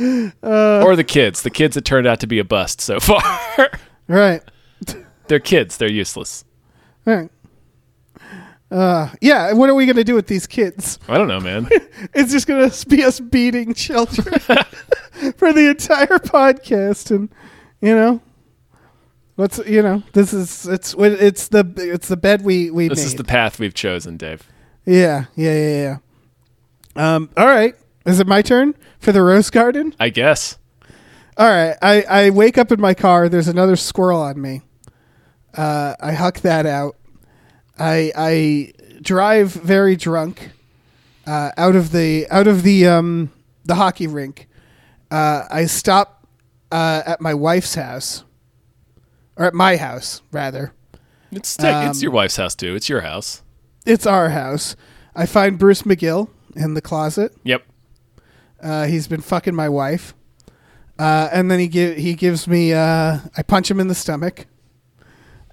Speaker 1: Or the kids, the kids that turned out to be a bust so far.
Speaker 3: Right.
Speaker 1: They're kids. They're useless.
Speaker 3: Right. Uh, yeah. What are we going to do with these kids?
Speaker 1: I don't know, man.
Speaker 3: It's just going to be us beating children for the entire podcast, and you know, what's you know, this is it's it's the it's the bed we we
Speaker 1: This
Speaker 3: made.
Speaker 1: is the path we've chosen, Dave.
Speaker 3: yeah, yeah, yeah, yeah. Um. All right. Is it my turn for the rose garden?
Speaker 1: I guess.
Speaker 3: All right. I, I wake up in my car. There's another squirrel on me. Uh, I huck that out. I I drive very drunk uh, out of the out of the um the hockey rink. Uh, I stop uh, at my wife's house, or at my house rather.
Speaker 1: It's it's
Speaker 3: Um,
Speaker 1: your wife's house too. It's your house.
Speaker 3: It's our house. I find Bruce McGill in the closet.
Speaker 1: Yep.
Speaker 3: Uh, he's been fucking my wife. Uh, and then he give he gives me uh, I punch him in the stomach.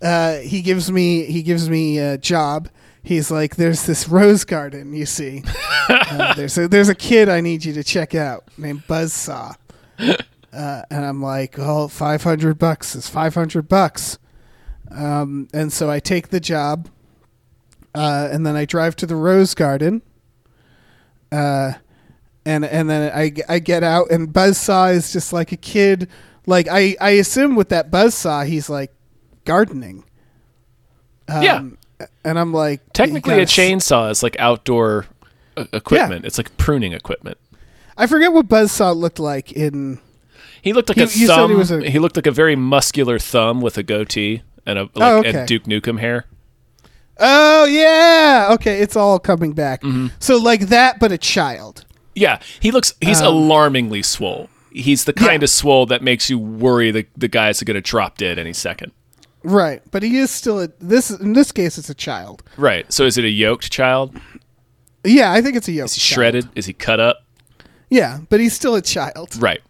Speaker 3: Uh, he gives me he gives me a job. He's like, "There's this rose garden, you see. Uh, there's a, there's a kid I need you to check out named Buzzsaw." Uh, and I'm like, "Oh, 500 bucks is 500 bucks." Um, and so I take the job, uh, and then I drive to the rose garden. Uh, and and then I, I get out and Buzzsaw is just like a kid. Like I, I assume with that Buzzsaw he's like gardening.
Speaker 1: Yeah.
Speaker 3: Um, And I'm like
Speaker 1: Technically, a chainsaw is like outdoor uh, equipment. It's like pruning equipment.
Speaker 3: I forget what Buzzsaw looked like in.
Speaker 1: He looked like
Speaker 3: You-
Speaker 1: a
Speaker 3: you
Speaker 1: thumb.
Speaker 3: he
Speaker 1: He,
Speaker 3: was a-
Speaker 1: looked like a very muscular thumb with a goatee and a like,
Speaker 3: Oh, okay.
Speaker 1: and Duke Nukem hair.
Speaker 3: Oh yeah, okay, it's all coming back.
Speaker 1: Mm-hmm.
Speaker 3: So like that, but a child.
Speaker 1: Yeah, he looks. He's
Speaker 3: Um,
Speaker 1: alarmingly swole. He's the kind
Speaker 3: Yeah.
Speaker 1: of swole that makes you worry the the guys are going to drop dead any second.
Speaker 3: Right, but he is still a, this. In this case, it's a child.
Speaker 1: Right. So is it a yoked child?
Speaker 3: Yeah, I think it's a yoked.
Speaker 1: Is he shredded? Is he cut up?
Speaker 3: Yeah, but he's still a child.
Speaker 1: Right.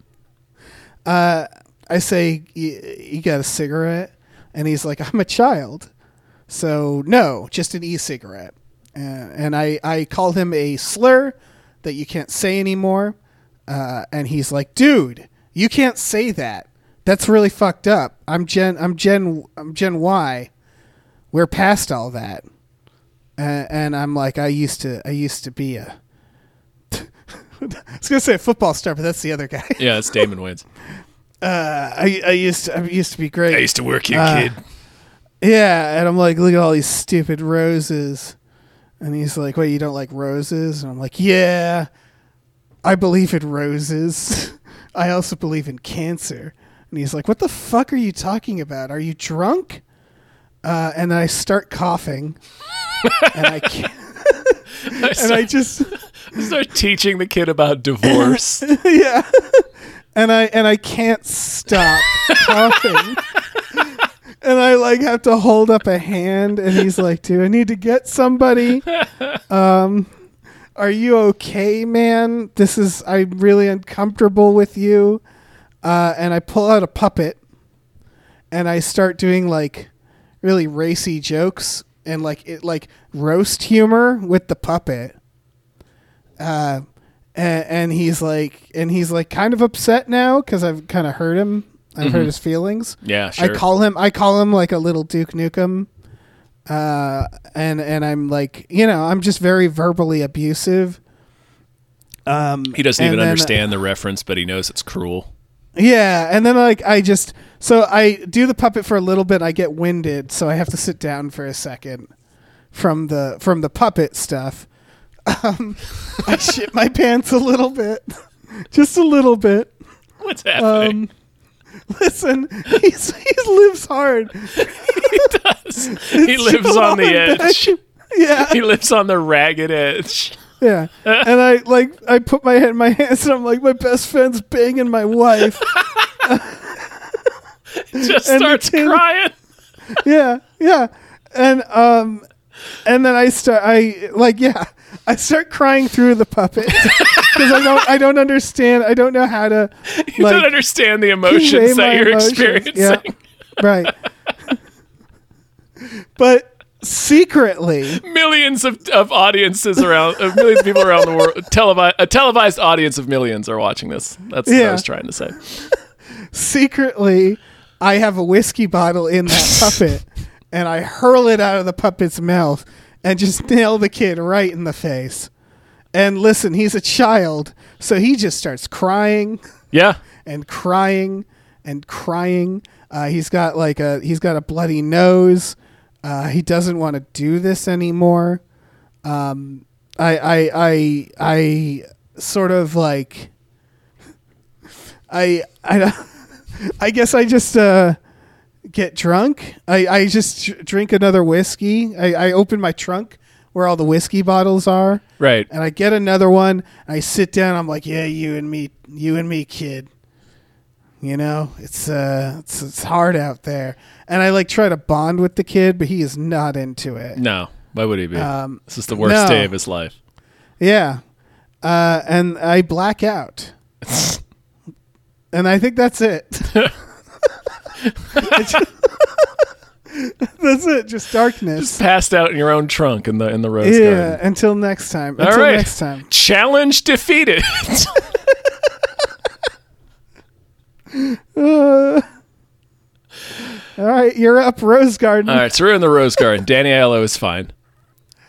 Speaker 3: I say, "Y- "You got a cigarette?" And he's like, "I'm a child." So no, just an e-cigarette. Uh, and I I call him a slur that you can't say anymore. Uh, and he's like, "Dude, you can't say that. That's really fucked up. I'm Gen I'm Gen I'm Gen Y. We're past all that." Uh, and I'm like, "I used to I used to be a. I was gonna say a football star, but that's the other guy.
Speaker 1: Yeah, it's Damon Wayans.
Speaker 3: I, I used to I used to be great.
Speaker 1: I used to work here,
Speaker 3: Uh,
Speaker 1: kid.
Speaker 3: Yeah, and I'm like, look at all these stupid roses. And he's like, "Wait, you don't like roses? And I'm like, Yeah, I believe in roses. I also believe in cancer. And he's like, What the fuck are you talking about? Are you drunk? Uh, and I start coughing. and I can't. and I just
Speaker 1: Start teaching the kid about divorce.
Speaker 3: yeah. And I and I can't stop coughing. And I like have to hold up a hand and he's like, "Do I need to get somebody?" Um are you okay, man? This is I'm really uncomfortable with you. Uh, and I pull out a puppet and I start doing like really racy jokes and like it like roast humor with the puppet. Uh, and, and he's like, and he's like kind of upset now because I've kind of hurt him. I've hurt his feelings.
Speaker 1: Yeah, sure.
Speaker 3: I call him. I call him like a little Duke Nukem. Uh, and and I'm like, you know, I'm just very verbally abusive.
Speaker 1: He doesn't even
Speaker 3: then-
Speaker 1: understand the reference, but he knows it's cruel.
Speaker 3: Yeah, and then like I just so I do the puppet for a little bit. I get winded, so I have to sit down for a second from the from the puppet stuff. Um, I shit my pants a little bit, just a little bit.
Speaker 1: What's happening?
Speaker 3: Um, listen, he's, he lives hard.
Speaker 1: he does. he it's lives on the edge.
Speaker 3: Yeah,
Speaker 1: He lives on the ragged edge.
Speaker 3: yeah. And I like I put my head in my hands, and I'm like, my best friend's banging my wife.
Speaker 1: Just starts crying.
Speaker 3: yeah, yeah. And um and then I start I like yeah, I start crying through the puppet because I don't I don't understand. I don't know how to
Speaker 1: You
Speaker 3: like
Speaker 1: don't understand the emotions that you're
Speaker 3: emotions.
Speaker 1: experiencing.
Speaker 3: Yeah. Right. but secretly,
Speaker 1: Millions of, of audiences around, uh, millions of people around the world, televi- a televised audience of millions are watching this. That's what I was trying to say.
Speaker 3: secretly I have a whiskey bottle in that puppet and I hurl it out of the puppet's mouth and just nail the kid right in the face. And listen, he's a child, so he just starts crying.
Speaker 1: Yeah.
Speaker 3: and crying and crying. Uh, he's got like a he's got a bloody nose. Uh, he doesn't want to do this anymore. Um, I I I I sort of like I I I guess I just uh, get drunk. I I just drink another whiskey. I I open my trunk where all the whiskey bottles are
Speaker 1: Right.
Speaker 3: and I get another one. I sit down. I'm like, yeah, you and me, you and me, kid. You know, it's uh, it's it's hard out there, and I like try to bond with the kid, but he is not into it.
Speaker 1: No. Why would he be?
Speaker 3: Um,
Speaker 1: this is the worst
Speaker 3: no.
Speaker 1: day of his life.
Speaker 3: Yeah, uh, and I black out, and I think that's it. that's it. Just darkness.
Speaker 1: Just passed out in your own trunk in the in the rose garden.
Speaker 3: yeah.
Speaker 1: garden.
Speaker 3: Until next time.
Speaker 1: All
Speaker 3: Until
Speaker 1: right.
Speaker 3: next time.
Speaker 1: Challenge defeated.
Speaker 3: All right, you're up, Rose Garden.
Speaker 1: All right, so we're in the rose garden. Danny Aiello is fine.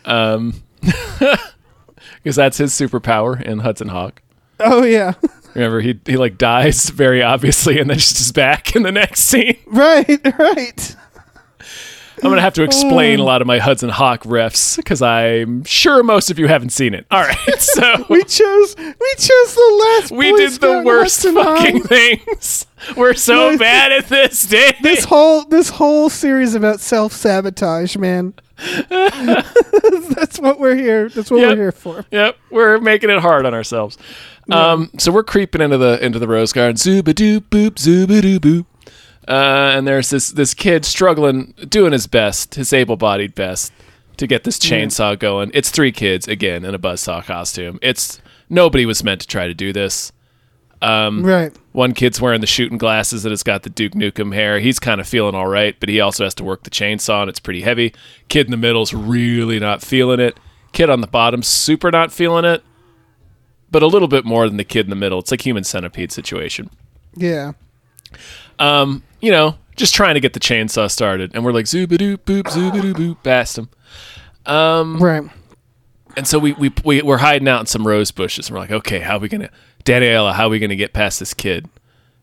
Speaker 1: Um, because that's his superpower in Hudson Hawk.
Speaker 3: Oh yeah.
Speaker 1: Remember, he he like dies very obviously, and then just is back in the next scene.
Speaker 3: right. Right.
Speaker 1: I'm gonna have to explain a lot of my Hudson Hawk refs because I'm sure most of you haven't seen it. All right, so
Speaker 3: We chose we chose the last.
Speaker 1: we
Speaker 3: Boy
Speaker 1: did the worst
Speaker 3: Hudson
Speaker 1: fucking
Speaker 3: Hawk.
Speaker 1: things. We're so
Speaker 3: No,
Speaker 1: bad at this, day.
Speaker 3: This whole this whole series about self sabotage, man. That's what we're here. That's what
Speaker 1: Yep.
Speaker 3: we're here for.
Speaker 1: Yep, we're making it hard on ourselves. Um, so we're creeping into the into the rose garden. Zooba doo boop, zooba doo boop. Uh, and there's this this kid struggling, doing his best, his able-bodied best, to get this chainsaw going. It's three kids again in a buzzsaw costume. It's nobody was meant to try to do this.
Speaker 3: Right.
Speaker 1: One kid's wearing the shooting glasses that has got the Duke Nukem hair. He's kind of feeling all right, but he also has to work the chainsaw and it's pretty heavy. Kid in the middle's really not feeling it. Kid on the bottom, super not feeling it, but a little bit more than the kid in the middle. It's like human centipede situation.
Speaker 3: Yeah.
Speaker 1: Um, you know, just trying to get the chainsaw started, and we're like zooba doo boop, zooba doo boop, past him.
Speaker 3: Um, right.
Speaker 1: And so we, we we we're hiding out in some rose bushes. And we're like, okay, how are we gonna, Danny Aiello, how are we gonna get past this kid?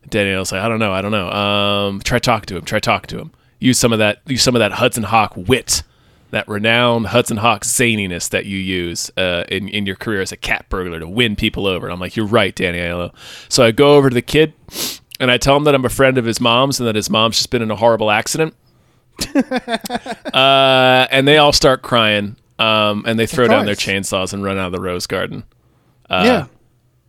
Speaker 1: Danny Aiello's like, I don't know, I don't know. Um, try talk to him. Try talk to him. Use some of that. Use some of that Hudson Hawk wit, that renowned Hudson Hawk zaniness that you use uh, in in your career as a cat burglar to win people over. And I'm like, you're right, Danny Aiello. So I go over to the kid, and I tell him that I'm a friend of his mom's and that his mom's just been in a horrible accident. uh, and they all start crying. Um, and they throw down their chainsaws and run out of the rose garden
Speaker 3: yeah.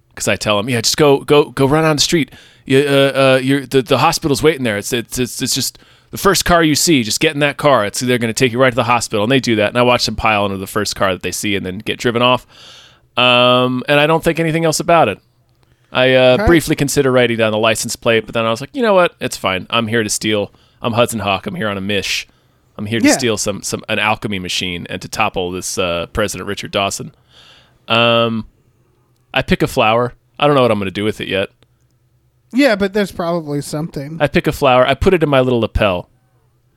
Speaker 1: because I tell them, yeah, just go, go, go run on the street. You, uh, uh, you're, the the hospital's waiting there. It's, it's it's it's just the first car you see. Just get in that car. It's they're going to take you right to the hospital, and they do that. And I watch them pile into the first car that they see, and then get driven off. Um, and I don't think anything else about it. I uh, briefly consider writing down the license plate, but then I was like, you know what? It's fine. I'm here to steal. I'm Hudson Hawk. I'm here on a mish. I'm here to
Speaker 3: Yeah.
Speaker 1: steal some some an alchemy machine and to topple this uh, President Richard Dawson. Um, I pick a flower. I don't know what I'm going to do with it yet.
Speaker 3: Yeah, but there's probably something.
Speaker 1: I pick a flower. I put it in my little lapel.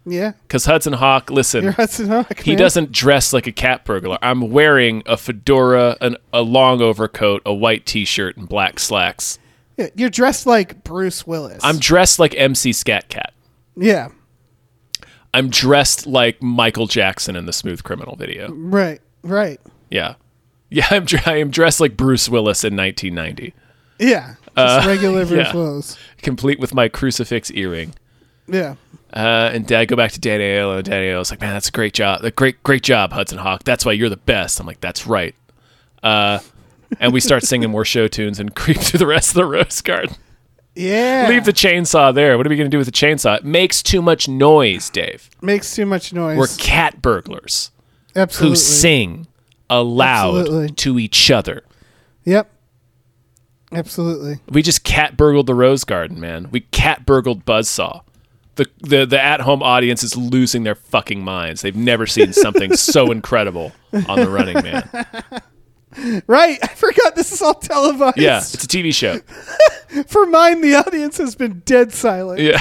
Speaker 3: Yeah.
Speaker 1: Because Hudson Hawk, listen,
Speaker 3: You're Hudson Hawk.
Speaker 1: he
Speaker 3: man.
Speaker 1: doesn't dress like a cat burglar. I'm wearing a fedora, an, a long overcoat, a white T-shirt, and black slacks.
Speaker 3: Yeah, You're dressed like Bruce Willis.
Speaker 1: I'm dressed like MC Scat Cat.
Speaker 3: Yeah.
Speaker 1: I'm dressed like Michael Jackson in the Smooth Criminal video.
Speaker 3: Right. Right.
Speaker 1: Yeah, yeah. I'm dr- I am dressed like Bruce Willis in 1990,
Speaker 3: Yeah. Just uh, regular Bruce
Speaker 1: yeah.
Speaker 3: Willis.
Speaker 1: complete with my crucifix earring.
Speaker 3: Yeah.
Speaker 1: Uh, and Dad go back to Danny Aiello, and Danny Aiello's like, "Man, that's a great job. A great, great job, Hudson Hawk. That's why you're the best." I'm like, "That's right." Uh, and we start singing more show tunes and creep through the rest of the rose garden.
Speaker 3: Yeah.
Speaker 1: Leave the chainsaw there. What are we going to do with the chainsaw? It makes too much noise, Dave.
Speaker 3: Makes too much noise.
Speaker 1: We're cat burglars
Speaker 3: Absolutely.
Speaker 1: who sing aloud
Speaker 3: Absolutely.
Speaker 1: to each other.
Speaker 3: Yep. Absolutely.
Speaker 1: We just cat burgled the rose garden, man. We cat burgled Buzzsaw. The, the the at home audience is losing their fucking minds. They've never seen something so incredible on the Running Man.
Speaker 3: Right. I forgot this is all televised.
Speaker 1: Yeah, it's a TV show.
Speaker 3: For mine, the audience has been dead silent.
Speaker 1: Yeah.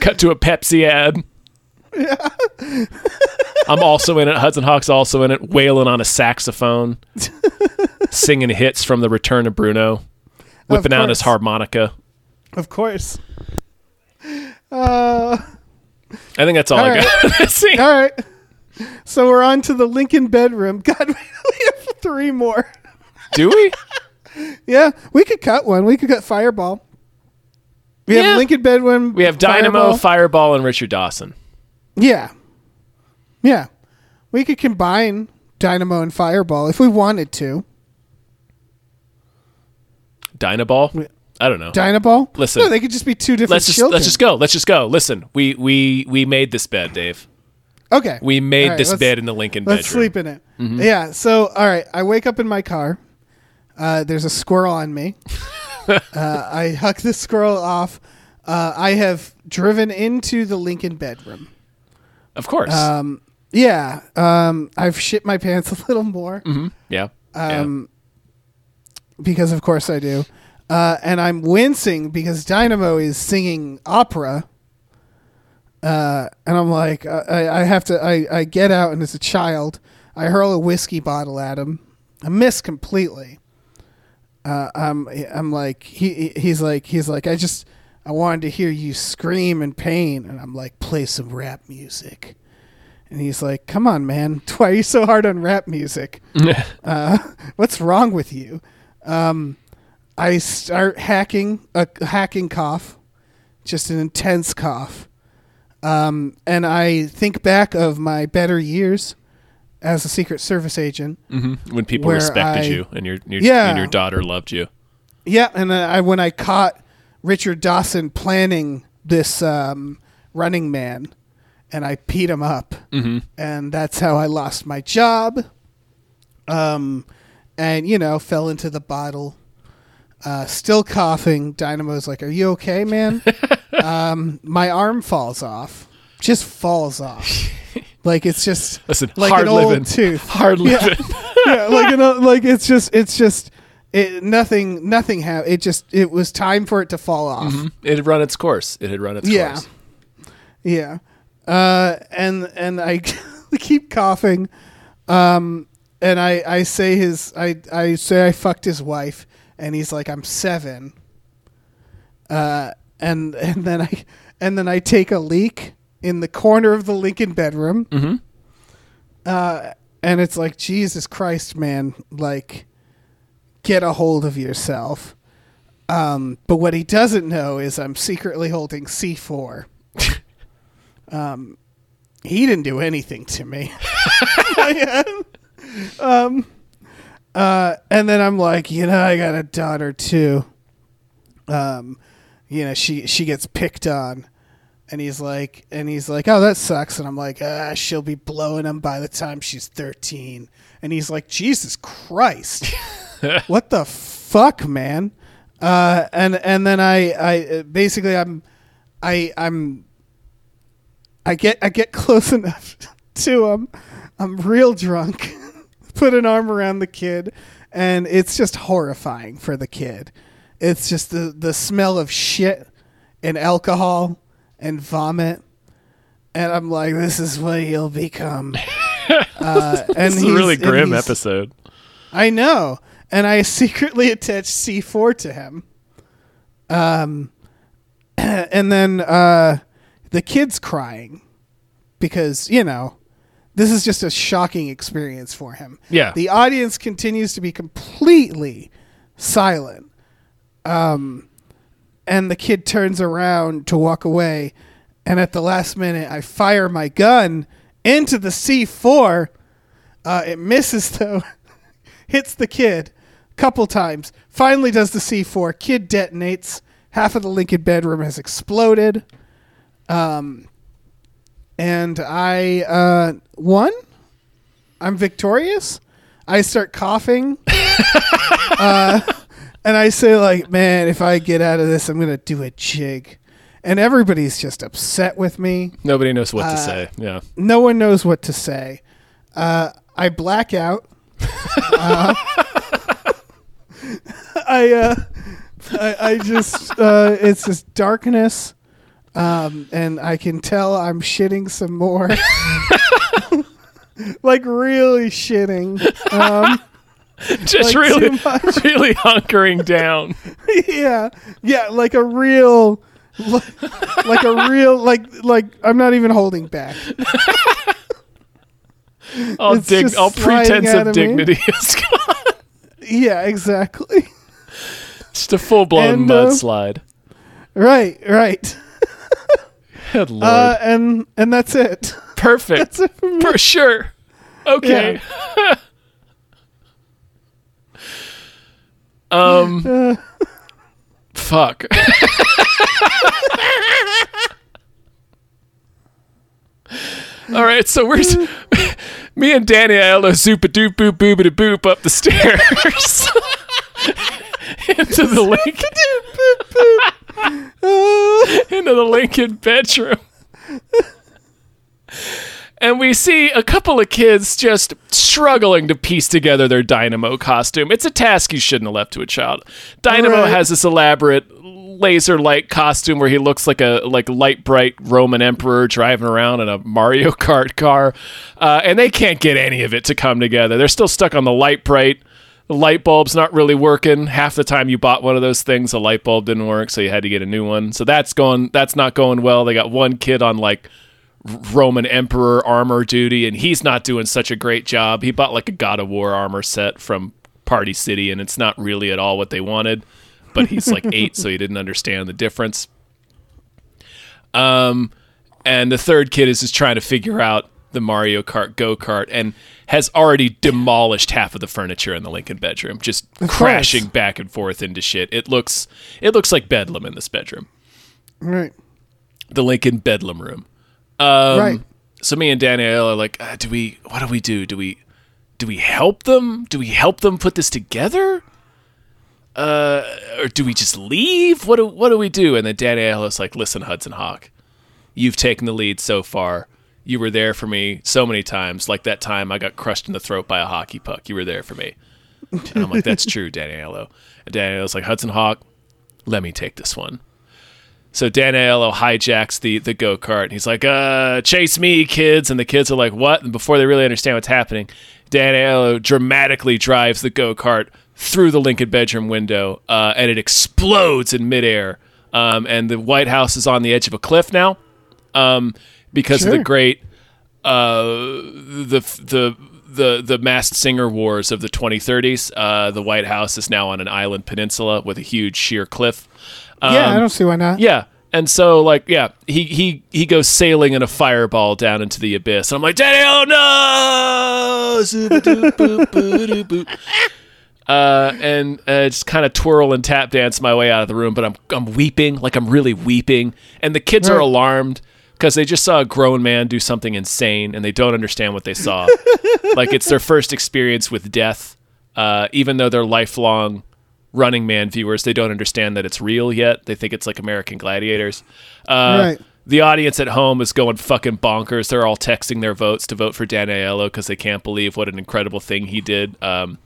Speaker 1: cut to a Pepsi ad. Yeah. I'm also in it. Hudson Hawk's also in it, wailing on a saxophone, singing hits from The Return of Bruno, whipping out his harmonica.
Speaker 3: Of course. Uh,
Speaker 1: I think that's all,
Speaker 3: All
Speaker 1: I got. See?
Speaker 3: all right. So we're on to the Lincoln bedroom. God, we have three more.
Speaker 1: Do we?
Speaker 3: Yeah, we could cut one. We could cut Fireball. We
Speaker 1: Yeah.
Speaker 3: have Lincoln bedroom.
Speaker 1: We have Dynamo,
Speaker 3: Fireball.
Speaker 1: Fireball, and Richard Dawson.
Speaker 3: Yeah. Yeah. We could combine Dynamo and Fireball if we wanted to.
Speaker 1: Dynaball? I don't know.
Speaker 3: Dynaball?
Speaker 1: Listen.
Speaker 3: No, they could just be two different
Speaker 1: let's just
Speaker 3: children.
Speaker 1: let's just go. Let's just go. Listen, we we we made this bed, Dave.
Speaker 3: Okay.
Speaker 1: We made
Speaker 3: right,
Speaker 1: this bed in the Lincoln
Speaker 3: Let's
Speaker 1: bedroom.
Speaker 3: sleep in it. Yeah. So, all right. I wake up in my car. Uh, there's a squirrel on me. uh, I huck the squirrel off. Uh, I have driven into the Lincoln bedroom.
Speaker 1: Of course.
Speaker 3: Um, yeah. Um, I've shit my pants a little more
Speaker 1: yeah.
Speaker 3: um, because, of course, I do. Uh, and I'm wincing because Dynamo is singing opera. Uh, and I'm like, uh, I, I have to. I, I get out, and as a child, I hurl a whiskey bottle at him. I miss completely. Uh, I'm, I'm like, he, he's like, he's like, I just, I wanted to hear you scream in pain, and I'm like, play some rap music. And he's like, "Come on, man! Why are you so hard on rap music? uh, what's wrong with you?" Um, I start hacking a hacking cough, just an intense cough, um, and I think back of my better years as a Secret Service agent.
Speaker 1: hmm When people respected
Speaker 3: I-
Speaker 1: you and your, your
Speaker 3: Yeah.
Speaker 1: and your daughter loved you.
Speaker 3: Yeah, and I when I caught Richard Dawson planning this um, Running Man, and I beat him up, mm-hmm. and that's how I lost my job. Um, and you know, fell into the bottle. Uh, still coughing. Dynamo's like, "Are you okay, man?" um, my arm falls off. Just falls off. like it's just
Speaker 1: Listen,
Speaker 3: like
Speaker 1: hard
Speaker 3: an old tooth.
Speaker 1: Hard
Speaker 3: Yeah.
Speaker 1: living.
Speaker 3: yeah, like you know, like it's just it's just it nothing nothing ha- it just it was time for it to fall off.
Speaker 1: It had run its course. It had run its
Speaker 3: Yeah.
Speaker 1: course.
Speaker 3: Yeah. Uh and and I keep coughing. Um and I I say his I I say I fucked his wife and he's like I'm 7. Uh and and then I and then I take a leak in the corner of the Lincoln bedroom.
Speaker 1: Mhm.
Speaker 3: Uh and it's like Jesus Christ, man, like get a hold of yourself. Um, but what he doesn't know is I'm secretly holding C4. um, he didn't do anything to me. um, uh, and then I'm like, you know, I got a daughter too. Um, you know, she she gets picked on, and he's like, and he's like, oh, that sucks. And I'm like, ah, she'll be blowing him by the time she's 13. And he's like, Jesus Christ, what the fuck, man? Uh, and and then I I uh, basically I'm I I'm I get I get close enough to him. I'm real drunk. Put an arm around the kid, and it's just horrifying for the kid. It's just the the smell of shit and alcohol and vomit. And I'm like, this is what he'll become. uh, and
Speaker 1: It's a really grim episode.
Speaker 3: I know. And I secretly attached C4 to him. Um, and then uh, the kid's crying because, you know, this is just a shocking experience for him.
Speaker 1: Yeah.
Speaker 3: The audience continues to be completely silent. Um, and the kid turns around to walk away. And at the last minute, I fire my gun into the C4. Uh, it misses, though, hits the kid a couple times. Finally, does the C4. Kid detonates. Half of the Lincoln bedroom has exploded. Um, and I uh, won. I'm victorious. I start coughing. uh, and I say, like, man, if I get out of this, I'm going to do a jig. And everybody's just upset with me.
Speaker 1: Nobody knows what
Speaker 3: Uh,
Speaker 1: to say. Yeah.
Speaker 3: No one knows what to say. Uh, I black out. Uh, I, uh, I, I just, uh, it's just darkness. Um, and I can tell I'm shitting some more. like really shitting. Um,
Speaker 1: Just
Speaker 3: like,
Speaker 1: really, really hunkering down.
Speaker 3: yeah. Yeah. Like a real, like, like a real, like, like I'm not even holding back.
Speaker 1: All,
Speaker 3: It's
Speaker 1: dig, all pretense of dignity is gone.
Speaker 3: Yeah, exactly.
Speaker 1: Just a full blown
Speaker 3: uh,
Speaker 1: mudslide.
Speaker 3: Right, right.
Speaker 1: Good lord.
Speaker 3: Uh, and and that's it.
Speaker 1: Perfect.
Speaker 3: That's it for me.
Speaker 1: For sure. Okay. um.
Speaker 3: Uh,
Speaker 1: Fuck. All right, so we're me and Danny Aiello zoop a doop boop boop a boop up the stairs into the Lincoln into the Lincoln bedroom. And we see a couple of kids just struggling to piece together their Dynamo costume. It's a task you shouldn't have left to a child. Dynamo
Speaker 3: Right.
Speaker 1: has this elaborate laser light costume where he looks like a like Lite-Brite Roman emperor driving around in a Mario Kart car, uh, and they can't get any of it to come together. They're still stuck on the Lite-Brite. The light bulb's not really working. Half the time you bought one of those things, the light bulb didn't work, so you had to get a new one. So that's going that's not going well. They got one kid on like Roman Emperor armor duty, and he's not doing such a great job. He bought like a God of War armor set from Party City, and it's not really at all what they wanted. But he's like eight, so he didn't understand the difference. Um, and the third kid is just trying to figure out the Mario Kart go kart and has already demolished half of the furniture in the Lincoln bedroom, just crashing back and forth into shit. It looks it looks like bedlam in this bedroom,
Speaker 3: right.
Speaker 1: the Lincoln bedlam room. Um,
Speaker 3: right.
Speaker 1: So me and Danny Aiello are like, uh, do we? What do we do? Do we? Do we help them? Do we help them put this together? Uh, or do we just leave? What do What do we do? And then Danny Aiello is like, listen, Hudson Hawk, you've taken the lead so far. You were there for me so many times. Like that time I got crushed in the throat by a hockey puck. You were there for me. And I'm like, that's true, Danny Aiello. And Danny Aiello's like, Hudson Hawk, let me take this one. So Dan Aiello hijacks the the go kart. and He's like, "Uh, chase me, kids!" And the kids are like, "What?" And before they really understand what's happening, Dan Aiello dramatically drives the go kart through the Lincoln bedroom window, uh, and it explodes in midair. Um, and the White House is on the edge of a cliff now, um, because of the great uh, the the the the masked singer wars of the 2030s. Uh, the White House is now on an island peninsula with a huge sheer cliff.
Speaker 3: yeah, I
Speaker 1: Um,
Speaker 3: don't see why not.
Speaker 1: yeah. And so like yeah, he he he goes sailing in a fireball down into the abyss. And I'm like, Daddy, oh no! Uh, and uh, just kind of twirl and tap dance my way out of the room, but I'm I'm weeping, like I'm really weeping, and the kids are alarmed because they just saw a grown man do something insane, and they don't understand what they saw. like it's their first experience with death, uh, even though they're lifelong Running Man viewers. They don't understand that it's real yet. They think it's like American Gladiators. Uh,
Speaker 3: Right.
Speaker 1: The audience at home is going fucking bonkers. They're all texting their votes to vote for Dan Aiello because they can't believe what an incredible thing he did. Um,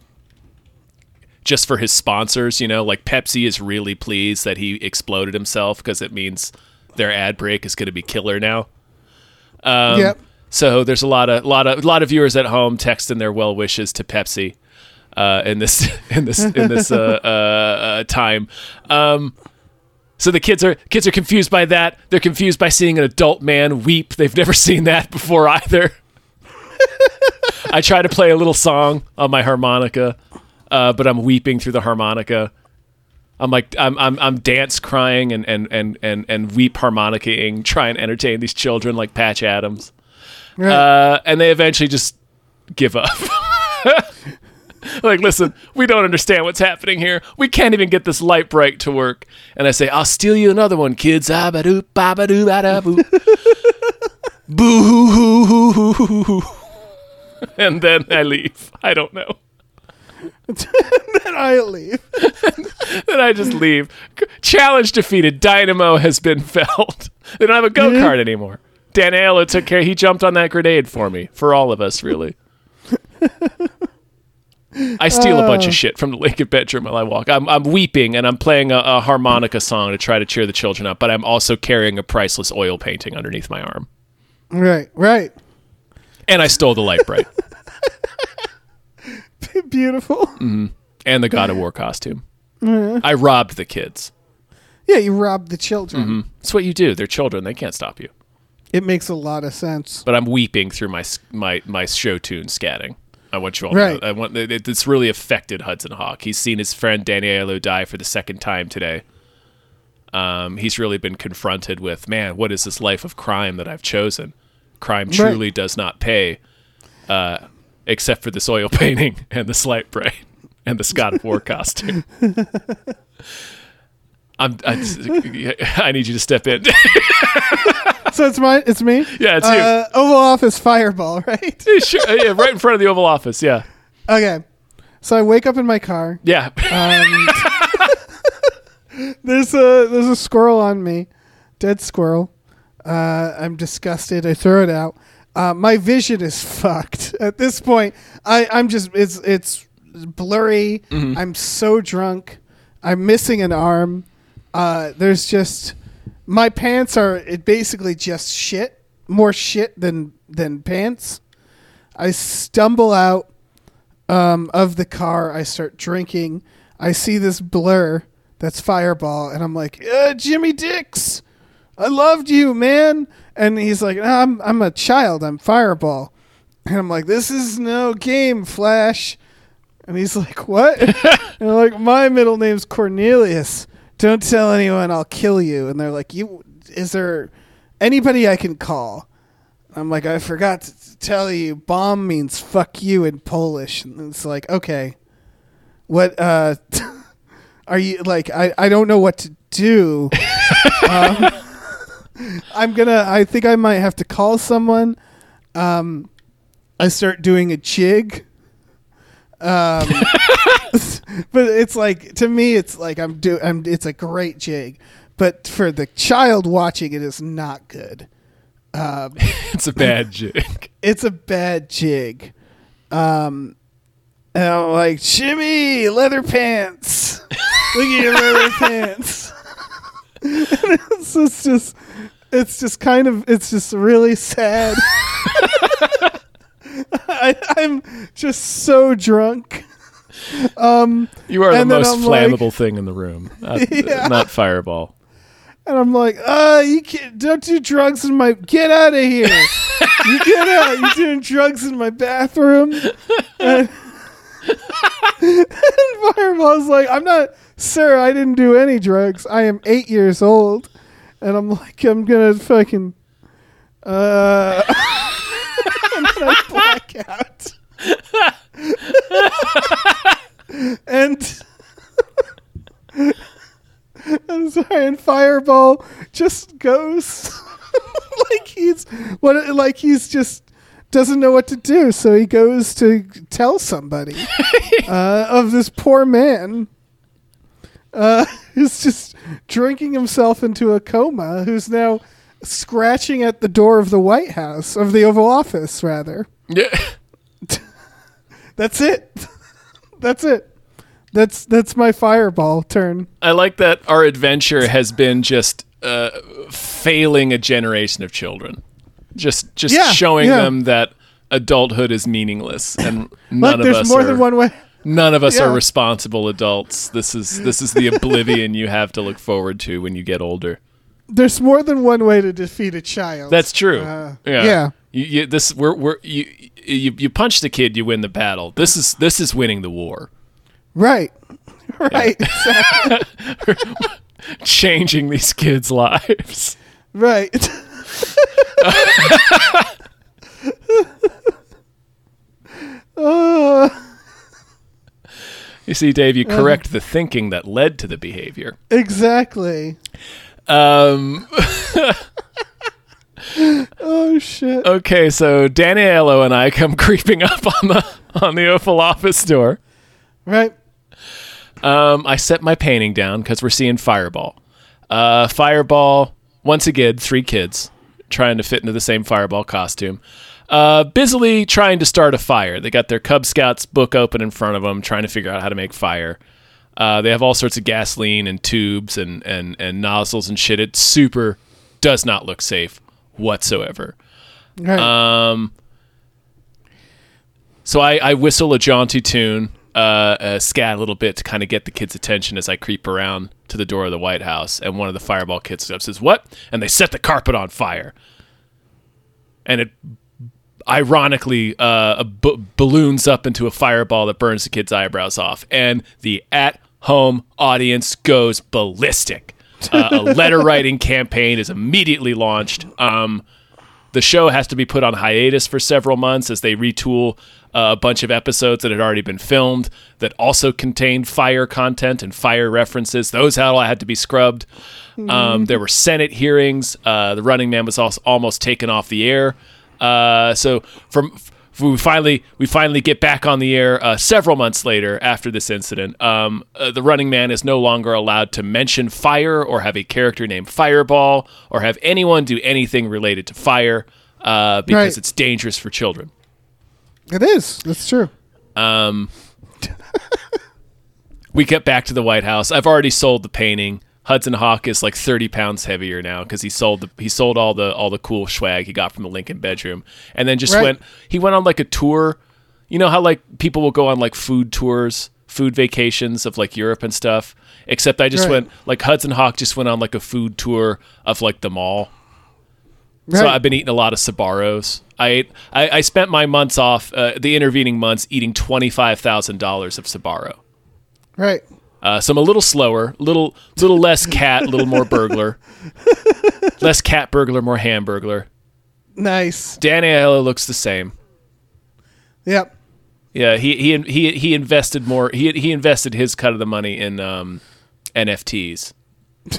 Speaker 1: just for his sponsors, you know, like Pepsi is really pleased that he exploded himself because it means their ad break is going to be killer now. Um,
Speaker 3: yep.
Speaker 1: So there's a lot of lot of a lot of viewers at home texting their well wishes to Pepsi uh, in this in this in this uh, uh, uh, time. Um, so the kids are kids are confused by that. They're confused by seeing an adult man weep. They've never seen that before either. I try to play a little song on my harmonica, uh, but I'm weeping through the harmonica. I'm like I'm I'm I'm dance crying and and and and and weep harmonicaing, trying to entertain these children like Patch Adams.
Speaker 3: Right.
Speaker 1: Uh, and they eventually just give up. like, listen, we don't understand what's happening here. We can't even get this Lite-Brite to work. And I say, I'll steal you another one, kids. Ah, ba-doo, ba-ba-doo, ba-da-boo. Boo hoo hoo hoo hoo hoo hoo. And then I leave. I don't know.
Speaker 3: Then I leave.
Speaker 1: Then I just leave. Challenge defeated. Dynamo has been felled. They don't have a go kart anymore. Dan Aiello took care. He jumped on that grenade for me, for all of us, really. I steal a bunch of oh. shit from the Lincoln bedroom while I walk. I'm, I'm weeping and I'm playing a, a harmonica song to try to cheer the children up, but I'm also carrying a priceless oil painting underneath my arm.
Speaker 3: Right. Right.
Speaker 1: And I stole the Lite-Brite
Speaker 3: Beautiful.
Speaker 1: and the God of War costume. I robbed the kids.
Speaker 3: Yeah, you robbed the children.
Speaker 1: That's what you do. They're children. They can't stop you.
Speaker 3: It makes a lot of sense.
Speaker 1: But I'm weeping through my my my show tune scatting. I want you all
Speaker 3: Right.
Speaker 1: to know. I want it, it's really affected Hudson Hawk. He's seen his friend Danny Aiello die for the second time today. Um, he's really been confronted with, man, what is this life of crime that I've chosen? Crime truly does not pay, uh, except for this oil painting and the slight brain and the God of War costume. I'm, I, I need you to step in.
Speaker 3: So it's mine. It's me.
Speaker 1: Yeah, it's you.
Speaker 3: uh, Oval Office Fireball, right?
Speaker 1: sure, yeah, right in front of the Oval Office. Yeah,
Speaker 3: Okay. So I wake up in my car.
Speaker 1: yeah.
Speaker 3: There's a there's a squirrel on me, dead squirrel. Uh, I'm disgusted. I throw it out. Uh, my vision is fucked at this point. I I'm just it's it's blurry. I'm so drunk. I'm missing an arm. Uh, there's just my pants are it basically just shit. More shit than than pants. I stumble out um, of the car. I start drinking. I see this blur that's Fireball, and I'm like, uh, Jimmy Dix, I loved you, man. And he's like, "Nah, I'm I'm a child. I'm Fireball. And I'm like, this is no game, Flash. And he's like, what? and I'm like, my middle name's Cornelius. Don't tell anyone. I'll kill you. And they're like, you. Is there anybody I can call? I'm like, I forgot to tell you, bomb means fuck you in Polish. And it's like, okay, what, uh, are you, like, I, I don't know what to do. um, I'm gonna, I think I might have to call someone. Um, I start doing a jig. Um, but it's like, to me, it's like I'm do, I'm, it's a great jig. But for the child watching, it is not good Um,
Speaker 1: it's a bad jig.
Speaker 3: it's a bad jig. Um, and I'm like, Jimmy, leather pants. Look at your leather pants. it's just, just, it's just kind of, it's just really sad. I, I'm just so drunk. Um,
Speaker 1: You are the most
Speaker 3: I'm like-
Speaker 1: flammable thing in the room. Not,
Speaker 3: Yeah.
Speaker 1: not Fireball.
Speaker 3: And I'm like, uh, you can't, don't do drugs in my, get out of here. you get out. You're doing drugs in my bathroom. And, and Fireball's like, I'm not, sir, I didn't do any drugs. I am eight years old. And I'm like, I'm to fucking, uh, and then I black out. and I'm sorry, and Fireball just goes like he's what like he's just doesn't know what to do, so he goes to tell somebody uh, of this poor man uh, who's just drinking himself into a coma, who's now scratching at the door of the White House of the Oval Office, rather.
Speaker 1: Yeah.
Speaker 3: That's it. That's it. That's that's my Fireball turn.
Speaker 1: I like that our adventure has been just uh, failing a generation of children. Just just
Speaker 3: Yeah,
Speaker 1: showing
Speaker 3: yeah.
Speaker 1: them that adulthood is meaningless and none
Speaker 3: Look,
Speaker 1: of
Speaker 3: there's
Speaker 1: us
Speaker 3: more
Speaker 1: are,
Speaker 3: than one way.
Speaker 1: None of us
Speaker 3: Yeah.
Speaker 1: are responsible adults. This is this is the oblivion you have to look forward to when you get older.
Speaker 3: There's more than one way to defeat a child.
Speaker 1: That's true.
Speaker 3: Uh,
Speaker 1: yeah.
Speaker 3: yeah.
Speaker 1: You, you, this we're we're you, you you punch the kid, you win the battle. This is this is winning the war.
Speaker 3: right. Right. Exactly.
Speaker 1: Changing these kids' lives.
Speaker 3: right. Uh,
Speaker 1: You see, Dave, you correct the thinking that led to the behavior.
Speaker 3: exactly.
Speaker 1: Um,
Speaker 3: Oh shit.
Speaker 1: okay, so Danny Aiello and I come creeping up on the on the Oval Office door.
Speaker 3: Right.
Speaker 1: Um, I set my painting down because we're seeing Fireball. Uh, Fireball, once again, three kids trying to fit into the same Fireball costume. Uh, busily trying to start a fire. They got their Cub Scouts book open in front of them, trying to figure out how to make fire. Uh, they have all sorts of gasoline and tubes and, and, and nozzles and shit. It super does not look safe whatsoever.
Speaker 3: Right.
Speaker 1: Um, so I, I whistle a jaunty tune, uh, uh, scat a little bit to kind of get the kids' attention as I creep around to the door of the White House. And one of the Fireball kids says, "What?" And they set the carpet on fire. And it ironically uh, b- balloons up into a fireball that burns the kid's eyebrows off, and the at-home audience goes ballistic. Uh, a letter writing campaign is immediately launched. Um, the show has to be put on hiatus for several months as they retool uh, a bunch of episodes that had already been filmed that also contained fire content and fire references. Those all had to be scrubbed. Um, there were Senate hearings. Uh, the Running Man was also almost taken off the air. Uh, so from f- we finally we finally get back on the air uh, several months later after this incident. Um, uh, the Running Man is no longer allowed to mention fire or have a character named Fireball or have anyone do anything related to fire uh, because
Speaker 3: Right.
Speaker 1: it's dangerous for children.
Speaker 3: it is. That's true.
Speaker 1: Um, we get back to the White House. I've already sold the painting. Hudson Hawk is like 30 pounds heavier now because he sold the he sold all the all the cool swag he got from the Lincoln bedroom, and then just
Speaker 3: Right.
Speaker 1: went. He went on like a tour. You know how like people will go on like food tours, food vacations of like Europe and stuff. Except I just
Speaker 3: Right.
Speaker 1: went like Hudson Hawk just went on like a food tour of like the mall.
Speaker 3: Right.
Speaker 1: So I've been eating a lot of Sbarros. I ate, I, I spent my months off, uh, the intervening months, eating twenty five thousand dollars of Sbarro.
Speaker 3: right.
Speaker 1: Uh, so I'm a little slower, little little less cat, a little more burglar, less cat burglar, more hamburglar.
Speaker 3: Nice.
Speaker 1: Dan Aiello looks the same.
Speaker 3: Yep.
Speaker 1: Yeah, he he he he invested more. He he invested his cut of the money in um, NFTs.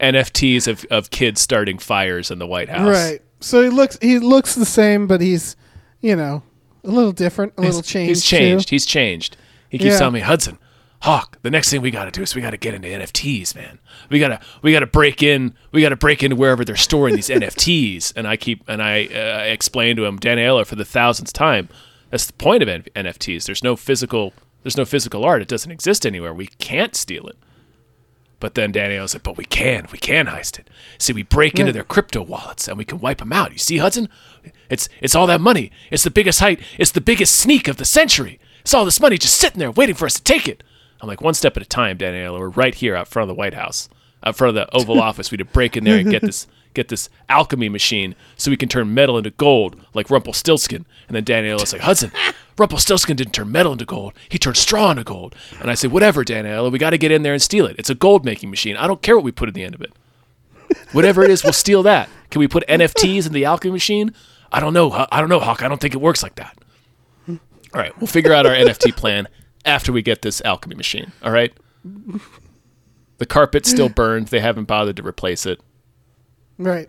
Speaker 1: NFTs of, of kids starting fires in the White House.
Speaker 3: Right. So he looks he looks the same, but he's you know a little different, a little
Speaker 1: He's-
Speaker 3: changed.
Speaker 1: He's
Speaker 3: too.
Speaker 1: changed. He's changed. He keeps
Speaker 3: Yeah.
Speaker 1: telling me, Hudson, Hawk, the next thing we got to do is we got to get into NFTs, man. We gotta we gotta break in. We gotta break into wherever they're storing these NFTs. And I keep and I uh, explain to him, Dan Aiello, for the thousandth time. That's the point of N- NFTs. There's no physical. There's no physical art. It doesn't exist anywhere. We can't steal it. But then Dan Aiello's like, but we can. We can heist it. See, we break into their crypto wallets and we can wipe them out. You see, Hudson? It's it's all that money. It's the biggest height. It's the biggest sneak of the century. It's all this money just sitting there waiting for us to take it. I'm like, one step at a time, Dan Aiello. We're right here out front of the White House, out front of the Oval Office. We had to break in there and get this get this alchemy machine so we can turn metal into gold like Rumpelstiltskin. And then Dan Aiello's like, Hudson, Rumpelstiltskin didn't turn metal into gold. He turned straw into gold. And I said, whatever, Dan Aiello. We got to get in there and steal it. It's a gold making machine. I don't care what we put at the end of it. Whatever it is, we'll steal that. Can we put NFTs in the alchemy machine? I don't know. I don't know, Hawk. I don't think it works like that. All right, we'll figure out our NFT plan after we get this alchemy machine. All right. The carpet's still burned. They haven't bothered to replace it.
Speaker 3: Right.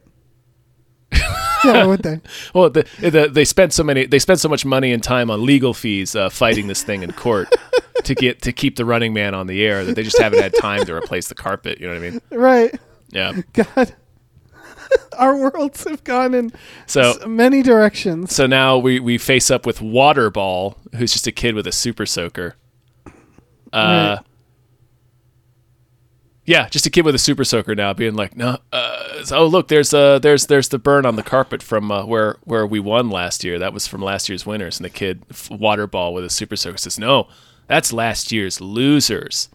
Speaker 3: yeah, would they?
Speaker 1: Well, the, the, they spent so many. They spent so much money and time on legal fees uh, fighting this thing in court to get to keep the Running Man on the air that they just haven't had time to replace the carpet. You know what I mean?
Speaker 3: Right.
Speaker 1: Yeah.
Speaker 3: God. Our worlds have gone in
Speaker 1: So
Speaker 3: many directions.
Speaker 1: So now we, we face up with Waterball, who's just a kid with a super soaker. Uh,
Speaker 3: Right.
Speaker 1: Yeah, just a kid with a super soaker now, being like, no, uh, oh look, there's uh, there's there's the burn on the carpet from uh, where where we won last year. That was from last year's winners, and the kid f- water ball with a super soaker says, no, that's last year's losers.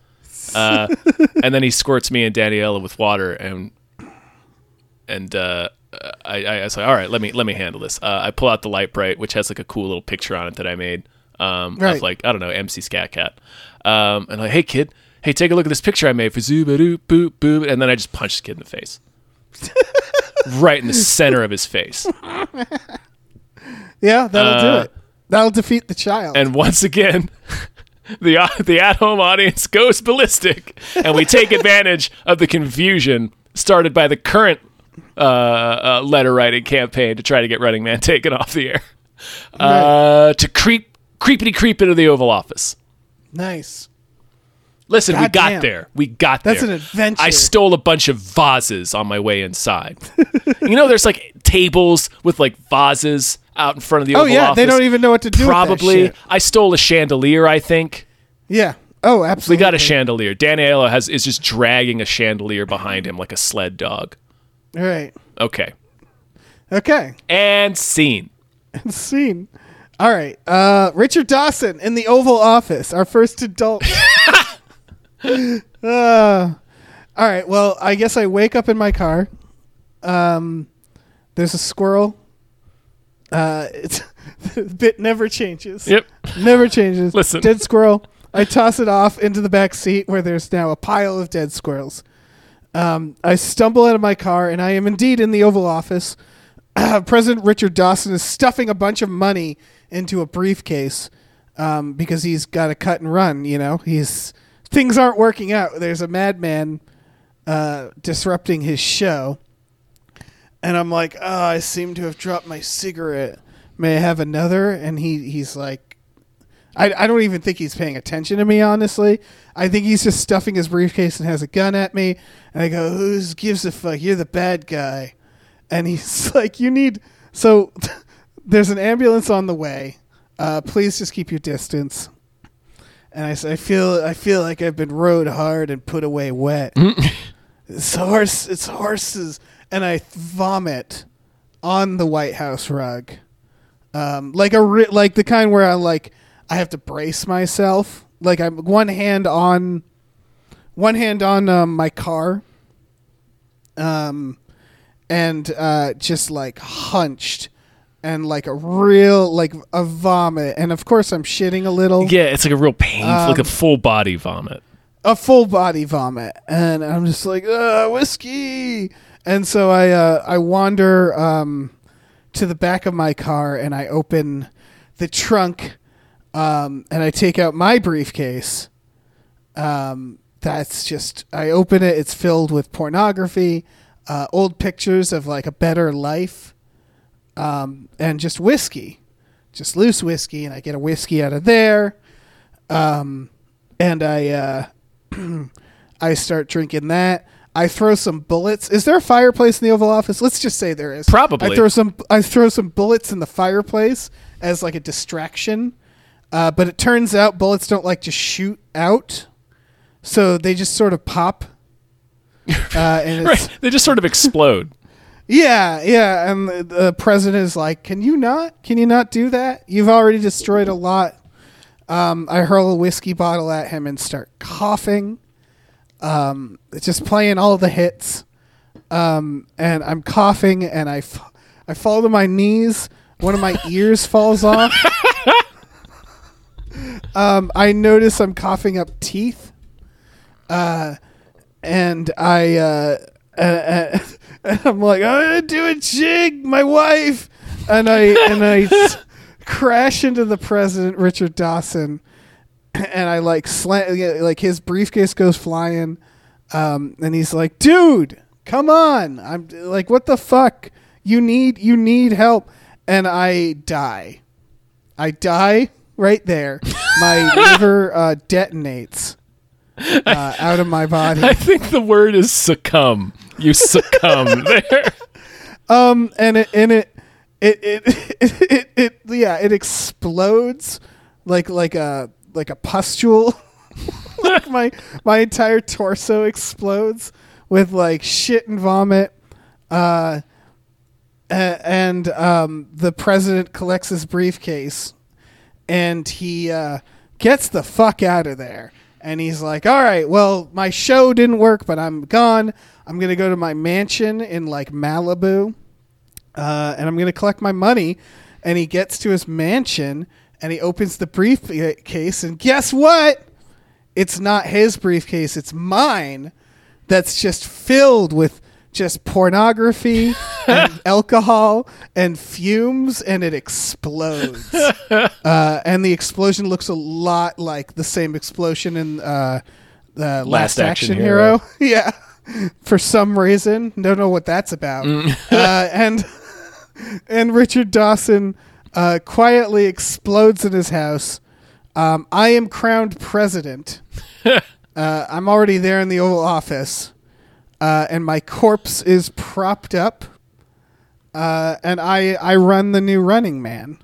Speaker 1: Uh, and then he squirts me and Danny Aiello with water, and and uh, I, I was like, all right, let me let me handle this. Uh, I pull out the Lite-Brite, which has like a cool little picture on it that I made um,
Speaker 3: Right.
Speaker 1: of like I don't know MC Scat Cat, um, and like, hey kid, hey take a look at this picture I made for Zoobadoo boop boop, and then I just punched the kid in the face, right in the center of his face,
Speaker 3: Yeah, that'll
Speaker 1: Uh,
Speaker 3: do it. That'll defeat the child.
Speaker 1: and once again. The, the at-home audience goes ballistic, and we take advantage of the confusion started by the current uh, uh, letter writing campaign to try to get Running Man taken off the air. Uh, to creep, creepity creep into the Oval Office.
Speaker 3: nice.
Speaker 1: Listen, we got
Speaker 3: Goddamn.
Speaker 1: there. We got
Speaker 3: That's
Speaker 1: there.
Speaker 3: That's an adventure.
Speaker 1: I stole a bunch of vases on my way inside. you know, there's like tables with like vases out in front of the
Speaker 3: Oh
Speaker 1: Oval
Speaker 3: yeah,
Speaker 1: Office.
Speaker 3: they don't even know what to do.
Speaker 1: Probably.
Speaker 3: With that shit.
Speaker 1: I stole a chandelier. I think
Speaker 3: Yeah. Oh, absolutely.
Speaker 1: we got a chandelier. Dan Aiello has is just dragging a chandelier behind him like a sled dog.
Speaker 3: All right.
Speaker 1: Okay,
Speaker 3: Okay.
Speaker 1: and scene.
Speaker 3: And scene. All right. Uh, Richard Dawson in the Oval Office, our first adult. uh, all right. Well, I guess I wake up in my car. Um, there's a squirrel. Uh, it's the bit never changes.
Speaker 1: Yep.
Speaker 3: Never changes.
Speaker 1: Listen.
Speaker 3: Dead squirrel. I toss it off into the back seat where there's now a pile of dead squirrels. Um, I stumble out of my car and I am indeed in the Oval Office. President Richard Dawson is stuffing a bunch of money into a briefcase um, because he's got to cut and run. You know, he's things aren't working out. There's a madman uh, disrupting his show, and I'm like, oh, I seem to have dropped my cigarette. May I have another? And he he's like, I I don't even think he's paying attention to me. Honestly, I think he's just stuffing his briefcase and has a gun at me. And I go, who gives a fuck? You're the bad guy and he's like, "You need so there's an ambulance on the way. Uh, please just keep your distance." And I said, "I feel I feel like I've been rode hard and put away wet. it's horse, it's horses." And I vomit on the White House rug, um, like a ri- like the kind where I like I have to brace myself, like I'm one hand on one hand on um, my car. Um, and uh, just like hunched and like a real like a vomit. And of course i'm shitting a little.
Speaker 1: Yeah, it's like a real painful, like a
Speaker 3: Um,
Speaker 1: full body vomit.
Speaker 3: a full body vomit. And i'm just like uh, whiskey. And so i uh, i wander um, to the back of my car and i open the trunk um, and i take out my briefcase. Um, that's just i open it. It's filled with pornography uh, old pictures of like a better life um, and just whiskey just loose whiskey and i get a whiskey out of there um, and i uh, I start drinking that. I throw some bullets. Is there a fireplace in the Oval Office? Let's just say there is.
Speaker 1: Probably.
Speaker 3: I throw some. I throw some bullets in the fireplace as like a distraction. Uh, but it turns out bullets don't like to shoot out, so they just sort of pop. Uh,
Speaker 1: Right, they just sort of explode.
Speaker 3: Yeah, yeah. And the, the president is like, "Can you not? Can you not do that? You've already destroyed a lot." Um, I hurl a whiskey bottle at him and start coughing. Um, just playing all the hits. Um, and I'm coughing and I, f- I fall to my knees. One of my ears falls off. um, I notice I'm coughing up teeth. Uh, and I, uh, uh, and I'm like, I'm gonna do a jig, my wife, and I and I s- crash into the president, Richard Dawson, and I like slam, like his briefcase goes flying, um, and he's like, dude, come on, I'm like, what the fuck, you need you need help, and I die, I die right there, my liver uh, detonates. Uh, out of my body.
Speaker 1: I think the word is succumb. You succumb there.
Speaker 3: Um, and it and it it it, it it it yeah, it explodes like like a like a pustule. like my my entire torso explodes with like shit and vomit. Uh, and um, the president collects his briefcase and he uh, gets the fuck out of there. And he's like, "All right, well, my show didn't work, but I'm gone. I'm gonna go to my mansion in like Malibu, uh, and I'm gonna collect my money." And he gets to his mansion and he opens the briefcase, and guess what? It's not his briefcase; it's mine. That's just filled with just pornography and alcohol and fumes, and it explodes. uh, and the explosion looks a lot like the same explosion in uh, the Last,
Speaker 1: Action
Speaker 3: Action,
Speaker 1: Hero.
Speaker 3: Hero. yeah, for some reason, don't know what that's about. uh, and and Richard Dawson uh, quietly explodes in his house. Um, I am crowned president. uh, I'm already there in the Oval Office, uh, and my corpse is propped up. Uh, and I I run the new Running Man.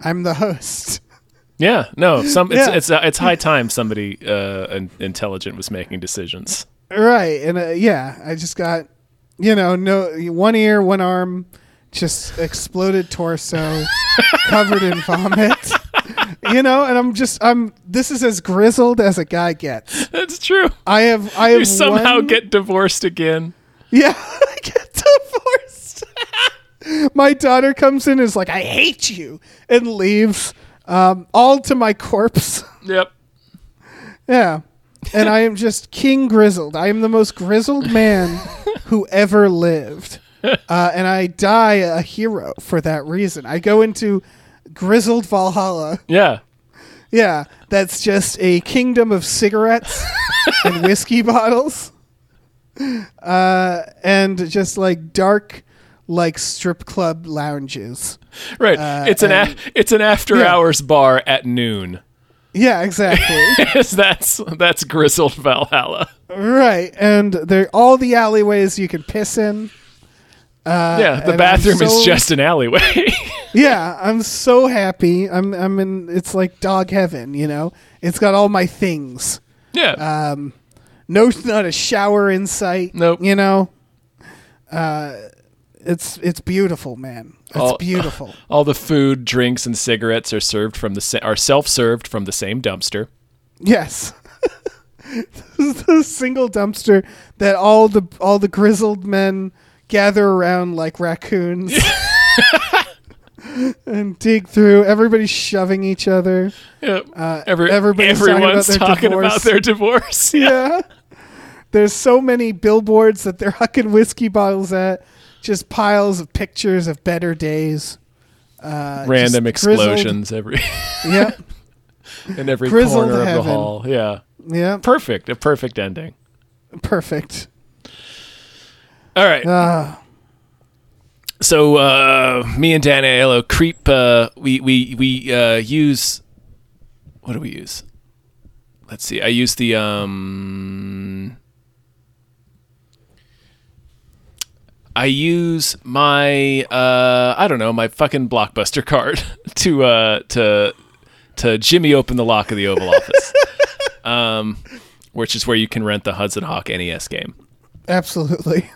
Speaker 3: I'm the host.
Speaker 1: Yeah, no, some it's
Speaker 3: Yeah.
Speaker 1: it's uh, it's high time somebody uh, in- intelligent was making decisions.
Speaker 3: Right, and uh, yeah, I just got, you know, no one ear, one arm, just exploded torso, covered in vomit. You know, and I'm just I'm. This is as grizzled as a guy gets.
Speaker 1: That's true.
Speaker 3: I have I have
Speaker 1: You somehow
Speaker 3: one-
Speaker 1: get divorced again.
Speaker 3: yeah. I get divorced. my daughter comes in and is like, I hate you, and leaves. Um, all to my corpse.
Speaker 1: Yep.
Speaker 3: Yeah. And I am just King Grizzled. I am the most grizzled man who ever lived. Uh, and I die a hero for that reason. I go into Grizzled Valhalla.
Speaker 1: Yeah.
Speaker 3: Yeah, that's just a kingdom of cigarettes and whiskey bottles. Uh, and just like dark, like strip club lounges.
Speaker 1: Right.
Speaker 3: Uh,
Speaker 1: it's an a- it's an after
Speaker 3: Yeah.
Speaker 1: hours bar at noon.
Speaker 3: Yeah, exactly.
Speaker 1: that's that's grizzled Valhalla.
Speaker 3: right. And they're all the alleyways you can piss in. Uh,
Speaker 1: yeah, the bathroom
Speaker 3: I'm
Speaker 1: is just an alleyway.
Speaker 3: Yeah, I'm so happy. I'm I'm in it's like dog heaven, you know. It's got all my things.
Speaker 1: yeah.
Speaker 3: Um no not a shower in sight.
Speaker 1: Nope.
Speaker 3: You know. Uh it's it's beautiful, man. It's
Speaker 1: All-
Speaker 3: beautiful.
Speaker 1: All the food, drinks, and cigarettes are served from the sa- are self-served from the same dumpster.
Speaker 3: yes. the single dumpster that all the all the grizzled men gather around like raccoons. and dig through. Everybody's shoving each other.
Speaker 1: Yep.
Speaker 3: Uh,
Speaker 1: Every,
Speaker 3: everybody's talking about their divorce.
Speaker 1: about their divorce.
Speaker 3: yeah. There's so many billboards that they're hucking whiskey bottles at. Just piles of pictures of better days. Uh,
Speaker 1: Random
Speaker 3: grizzled-
Speaker 1: explosions every
Speaker 3: Yep.
Speaker 1: in every
Speaker 3: Grizzled
Speaker 1: corner of the
Speaker 3: heaven.
Speaker 1: hall. Yeah.
Speaker 3: Yep.
Speaker 1: Perfect. A perfect ending.
Speaker 3: Perfect.
Speaker 1: All right.
Speaker 3: Ah,
Speaker 1: so uh, me and Dan Aiello creep. Uh, we we we uh, use. What do we use? Let's see. I use the um. I use my uh I don't know my fucking blockbuster card to uh to to jimmy open the lock of the Oval Office, um, which is where you can rent the Hudson Hawk NES game.
Speaker 3: absolutely.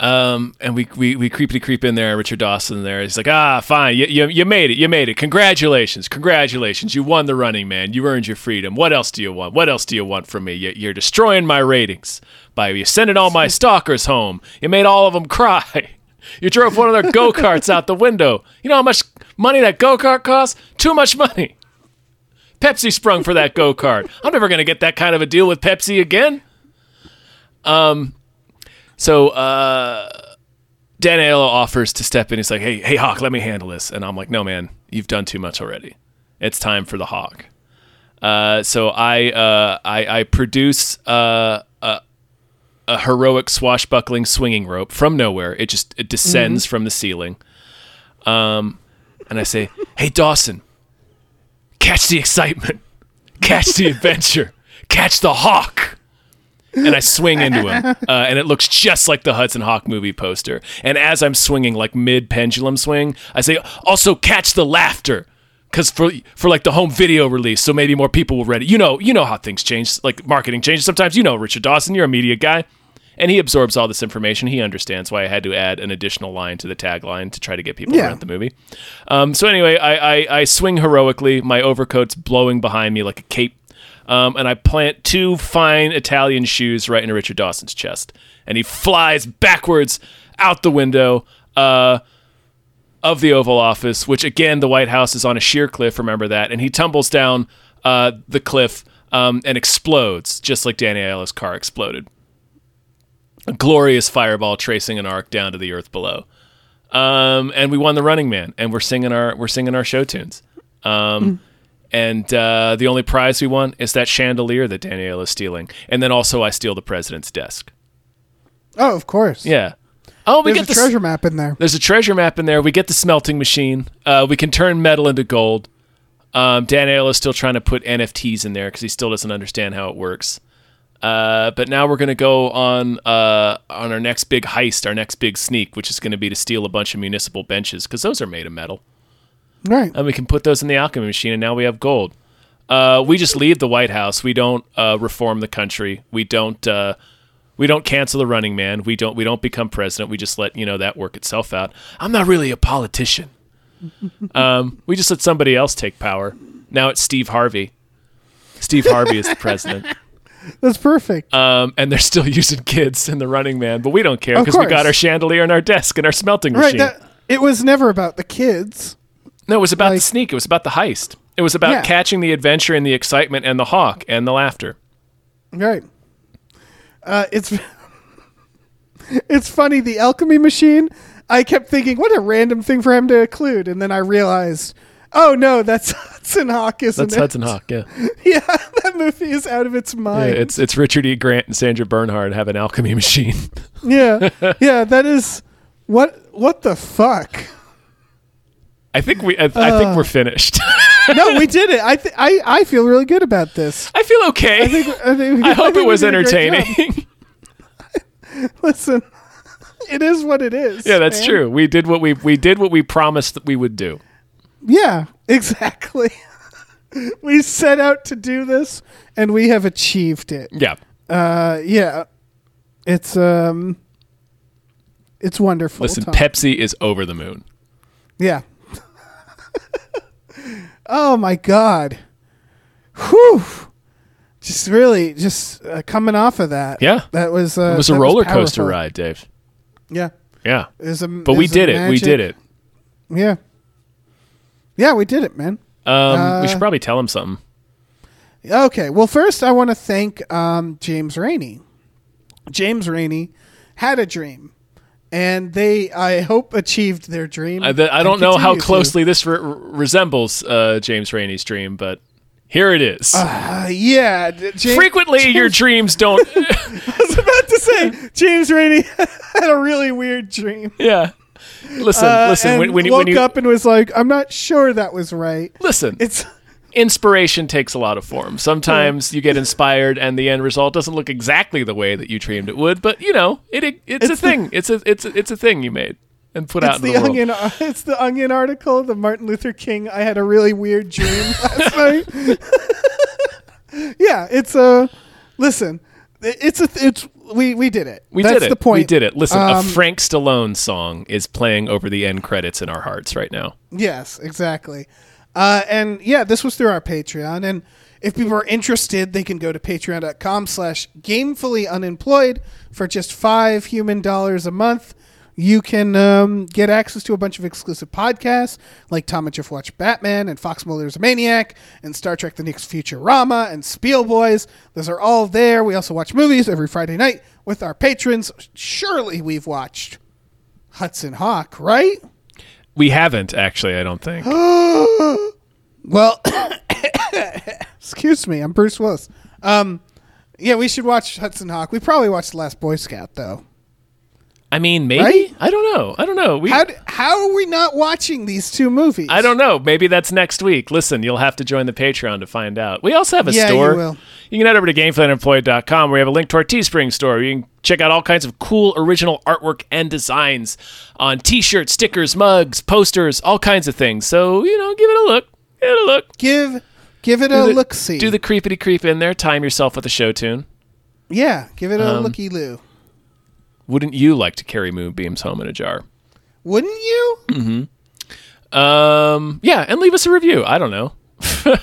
Speaker 1: Um, and we, we we creepily creep in there. Richard Dawson there. He's like, ah, fine, you, you you made it, you made it. Congratulations, congratulations, you won the Running Man. You earned your freedom. What else do you want? What else do you want from me? You, you're destroying my ratings by you sending all my stalkers home. You made all of them cry. You drove one of their go karts out the window. You know how much money that go kart costs? Too much money. Pepsi sprung for that go kart. I'm never gonna get that kind of a deal with Pepsi again. Um. So uh, Dan Aiello offers to step in. He's like, "Hey, hey, Hawk, let me handle this." And I'm like, "No, man, you've done too much already. It's time for the Hawk." Uh, so I, uh, I I produce uh, a a heroic swashbuckling swinging rope from nowhere. It just it descends from the ceiling. Um, and I say, "Hey, Dawson, catch the excitement, catch the adventure, catch the Hawk." And I swing into him, uh, and it looks just like the Hudson Hawk movie poster. And as I'm swinging, like mid pendulum swing, I say, "Also catch the laughter, because for for like the home video release, so maybe more people will read it. You know, you know how things change, like marketing changes. Sometimes you know, Richard Dawson, you're a media guy, and he absorbs all this information. He understands why I had to add an additional line to the tagline to try to get people
Speaker 3: Yeah.
Speaker 1: to rent the movie. Um, so anyway, I, I I swing heroically. My overcoat's blowing behind me like a cape. Um, and I plant two fine Italian shoes right into Richard Dawson's chest, and he flies backwards out the window. Uh, of the Oval Office, which again, the White House is on a sheer cliff. Remember that, and he tumbles down uh, the cliff um, and explodes, just like Danny Aiello's car exploded. A glorious fireball tracing an arc down to the earth below. Um, and we won the Running Man, and we're singing our we're singing our show tunes. Um, And uh, the only prize we won is that chandelier that Danny Aiello is stealing, and then also I steal the president's desk.
Speaker 3: Oh, of course.
Speaker 1: Yeah. Oh, we
Speaker 3: There's
Speaker 1: get
Speaker 3: a
Speaker 1: the
Speaker 3: treasure map in there.
Speaker 1: there's a treasure map in there. We get the smelting machine. Uh, we can turn metal into gold. Um, Dan is still trying to put NFTs in there because he still doesn't understand how it works. Uh, but now we're gonna go on uh, on our next big heist, our next big sneak, which is gonna be to steal a bunch of municipal benches because those are made of metal,
Speaker 3: Right.
Speaker 1: and we can put those in the alchemy machine, and now we have gold. Uh, we just leave the White House. We don't uh, reform the country. We don't. Uh, we don't cancel the running man. We don't. We don't become president. We just let you know that work itself out. I'm not really a politician. um, we just let somebody else take power. Now it's Steve Harvey. Steve Harvey is the president,
Speaker 3: That's perfect.
Speaker 1: um, and they're still using kids in the Running Man, but we don't care because we got our chandelier and our desk and our smelting
Speaker 3: right.
Speaker 1: machine.
Speaker 3: That, it was never about the kids.
Speaker 1: No, it was about the sneak. It was about the heist. It was about
Speaker 3: Yeah.
Speaker 1: catching the adventure and the excitement and the hawk and the laughter.
Speaker 3: Right. Uh, it's it's funny. The alchemy machine. I kept thinking, what a random thing for him to include, and then I realized, oh no, that's Hudson Hawk, isn't
Speaker 1: That's
Speaker 3: it?
Speaker 1: Hudson Hawk. Yeah.
Speaker 3: Yeah, that movie is out of its
Speaker 1: Yeah,
Speaker 3: mind.
Speaker 1: it's it's Richard E. Grant and Sandra Bernhard have an alchemy machine.
Speaker 3: yeah, yeah. That is what. What the fuck?
Speaker 1: I think we I, I
Speaker 3: Uh.
Speaker 1: think we're finished.
Speaker 3: No, we did it. I th- I I feel really good about this.
Speaker 1: I feel okay.
Speaker 3: I think. I, think,
Speaker 1: I hope
Speaker 3: think
Speaker 1: it was
Speaker 3: did a great job.
Speaker 1: entertaining.
Speaker 3: Listen, it is what it is.
Speaker 1: yeah, that's
Speaker 3: man.
Speaker 1: true. We did what we we did what we promised that we would do.
Speaker 3: Yeah, exactly. we set out to do this, and we have achieved it.
Speaker 1: Yeah.
Speaker 3: Uh, yeah, it's um, it's wonderful.
Speaker 1: Listen. Pepsi is over the moon.
Speaker 3: Yeah. oh my god. Whew. Just really, just uh, coming off of that.
Speaker 1: Yeah.
Speaker 3: that was. Uh,
Speaker 1: It was a roller coaster ride, Dave.
Speaker 3: Yeah,
Speaker 1: Yeah.
Speaker 3: it was a.
Speaker 1: But we did it. We did it.
Speaker 3: Yeah. Yeah, we did it, man.
Speaker 1: Um, we
Speaker 3: Uh,
Speaker 1: should probably tell him something.
Speaker 3: Okay. Well, first, I want to thank um, James Rainey. James Rainey had a dream, and they, I hope, achieved their dream.
Speaker 1: I, th- I don't know how
Speaker 3: continue to.
Speaker 1: closely this re- resembles uh, James Rainey's dream, but here it is.
Speaker 3: Uh, yeah. James,
Speaker 1: Frequently, your dreams don't.
Speaker 3: I was about to say James Rainey had a really weird dream.
Speaker 1: yeah. Listen,
Speaker 3: Uh,
Speaker 1: listen.
Speaker 3: and
Speaker 1: When, when,
Speaker 3: woke
Speaker 1: when you
Speaker 3: up and was like, "I'm not sure that was right."
Speaker 1: listen,
Speaker 3: It's
Speaker 1: inspiration takes a lot of forms. Sometimes you get inspired, and the end result doesn't look exactly the way that you dreamed it would. But you know, it, it it's, a
Speaker 3: It's the-
Speaker 1: thing. it's a it's a, it's a thing you made and put out
Speaker 3: the
Speaker 1: the
Speaker 3: onion. It's the onion article. The Martin Luther King. I had a really weird dream last night. yeah, it's a. listen, it's a. It's we we did it.
Speaker 1: We
Speaker 3: That's
Speaker 1: did it.
Speaker 3: The point.
Speaker 1: We did it. Listen, a
Speaker 3: Um,
Speaker 1: Frank Stallone song is playing over the end credits in our hearts right now.
Speaker 3: Yes, exactly. Uh, and yeah, this was through our Patreon. And if people are interested, they can go to patreon.com slash gamefully unemployed for just five human dollars a month. You can um, get access to a bunch of exclusive podcasts like Tom and Jeff Watch Batman and Fox Mulder's Maniac and Star Trek The Next Futurama and Spiel Boys. Those are all there. We also watch movies every Friday night with our patrons. Surely we've watched Hudson Hawk, right?
Speaker 1: We haven't actually. I don't think.
Speaker 3: Well, excuse me, I'm Bruce Willis. Um, yeah, we should watch Hudson Hawk. We probably watched The Last Boy Scout though.
Speaker 1: I mean, maybe.
Speaker 3: Right?
Speaker 1: I don't know. I don't know. We.
Speaker 3: How how are we not watching these two movies?
Speaker 1: I don't know. Maybe that's next week. Listen, you'll have to join the Patreon to find out. We also have a
Speaker 3: Yeah, you
Speaker 1: store.
Speaker 3: will.
Speaker 1: You can head over to gamefullyunemployed.com where we have a link to our Teespring store. You can check out all kinds of cool original artwork and designs on t-shirts, stickers, mugs, posters, all kinds of things. So, you know, give it a look. Give it a look.
Speaker 3: Give give it a
Speaker 1: Do the-
Speaker 3: look see.
Speaker 1: Do the creepity creep in there. Time yourself with a show tune.
Speaker 3: yeah, give it a
Speaker 1: Um,
Speaker 3: looky loo.
Speaker 1: Wouldn't you like to carry moonbeams home in a jar?
Speaker 3: Wouldn't you? Mm-hmm.
Speaker 1: Um, yeah, and leave us a review. I don't know.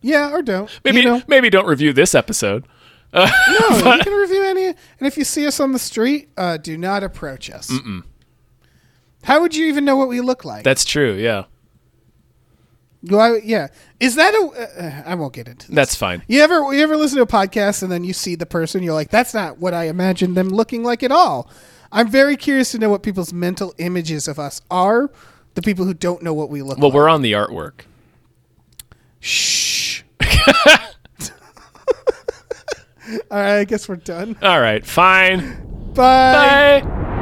Speaker 3: Yeah, or don't.
Speaker 1: Maybe
Speaker 3: you know,
Speaker 1: maybe don't review this episode.
Speaker 3: Uh, no, you can review any. And if you see us on the street, uh, do not approach us. How would you even know what we look like?
Speaker 1: That's true. Yeah,
Speaker 3: Do I, yeah. Is that a? Uh, I won't get into. This.
Speaker 1: that's fine.
Speaker 3: You ever you ever listen to a podcast and then you see the person you're like that's not what I imagined them looking like at all. I'm very curious to know what people's mental images of us are. The people who don't know what we look like.
Speaker 1: Well,
Speaker 3: like.
Speaker 1: we're on the artwork.
Speaker 3: Shh. all right, I guess we're done.
Speaker 1: All right, fine.
Speaker 3: Bye.
Speaker 1: Bye.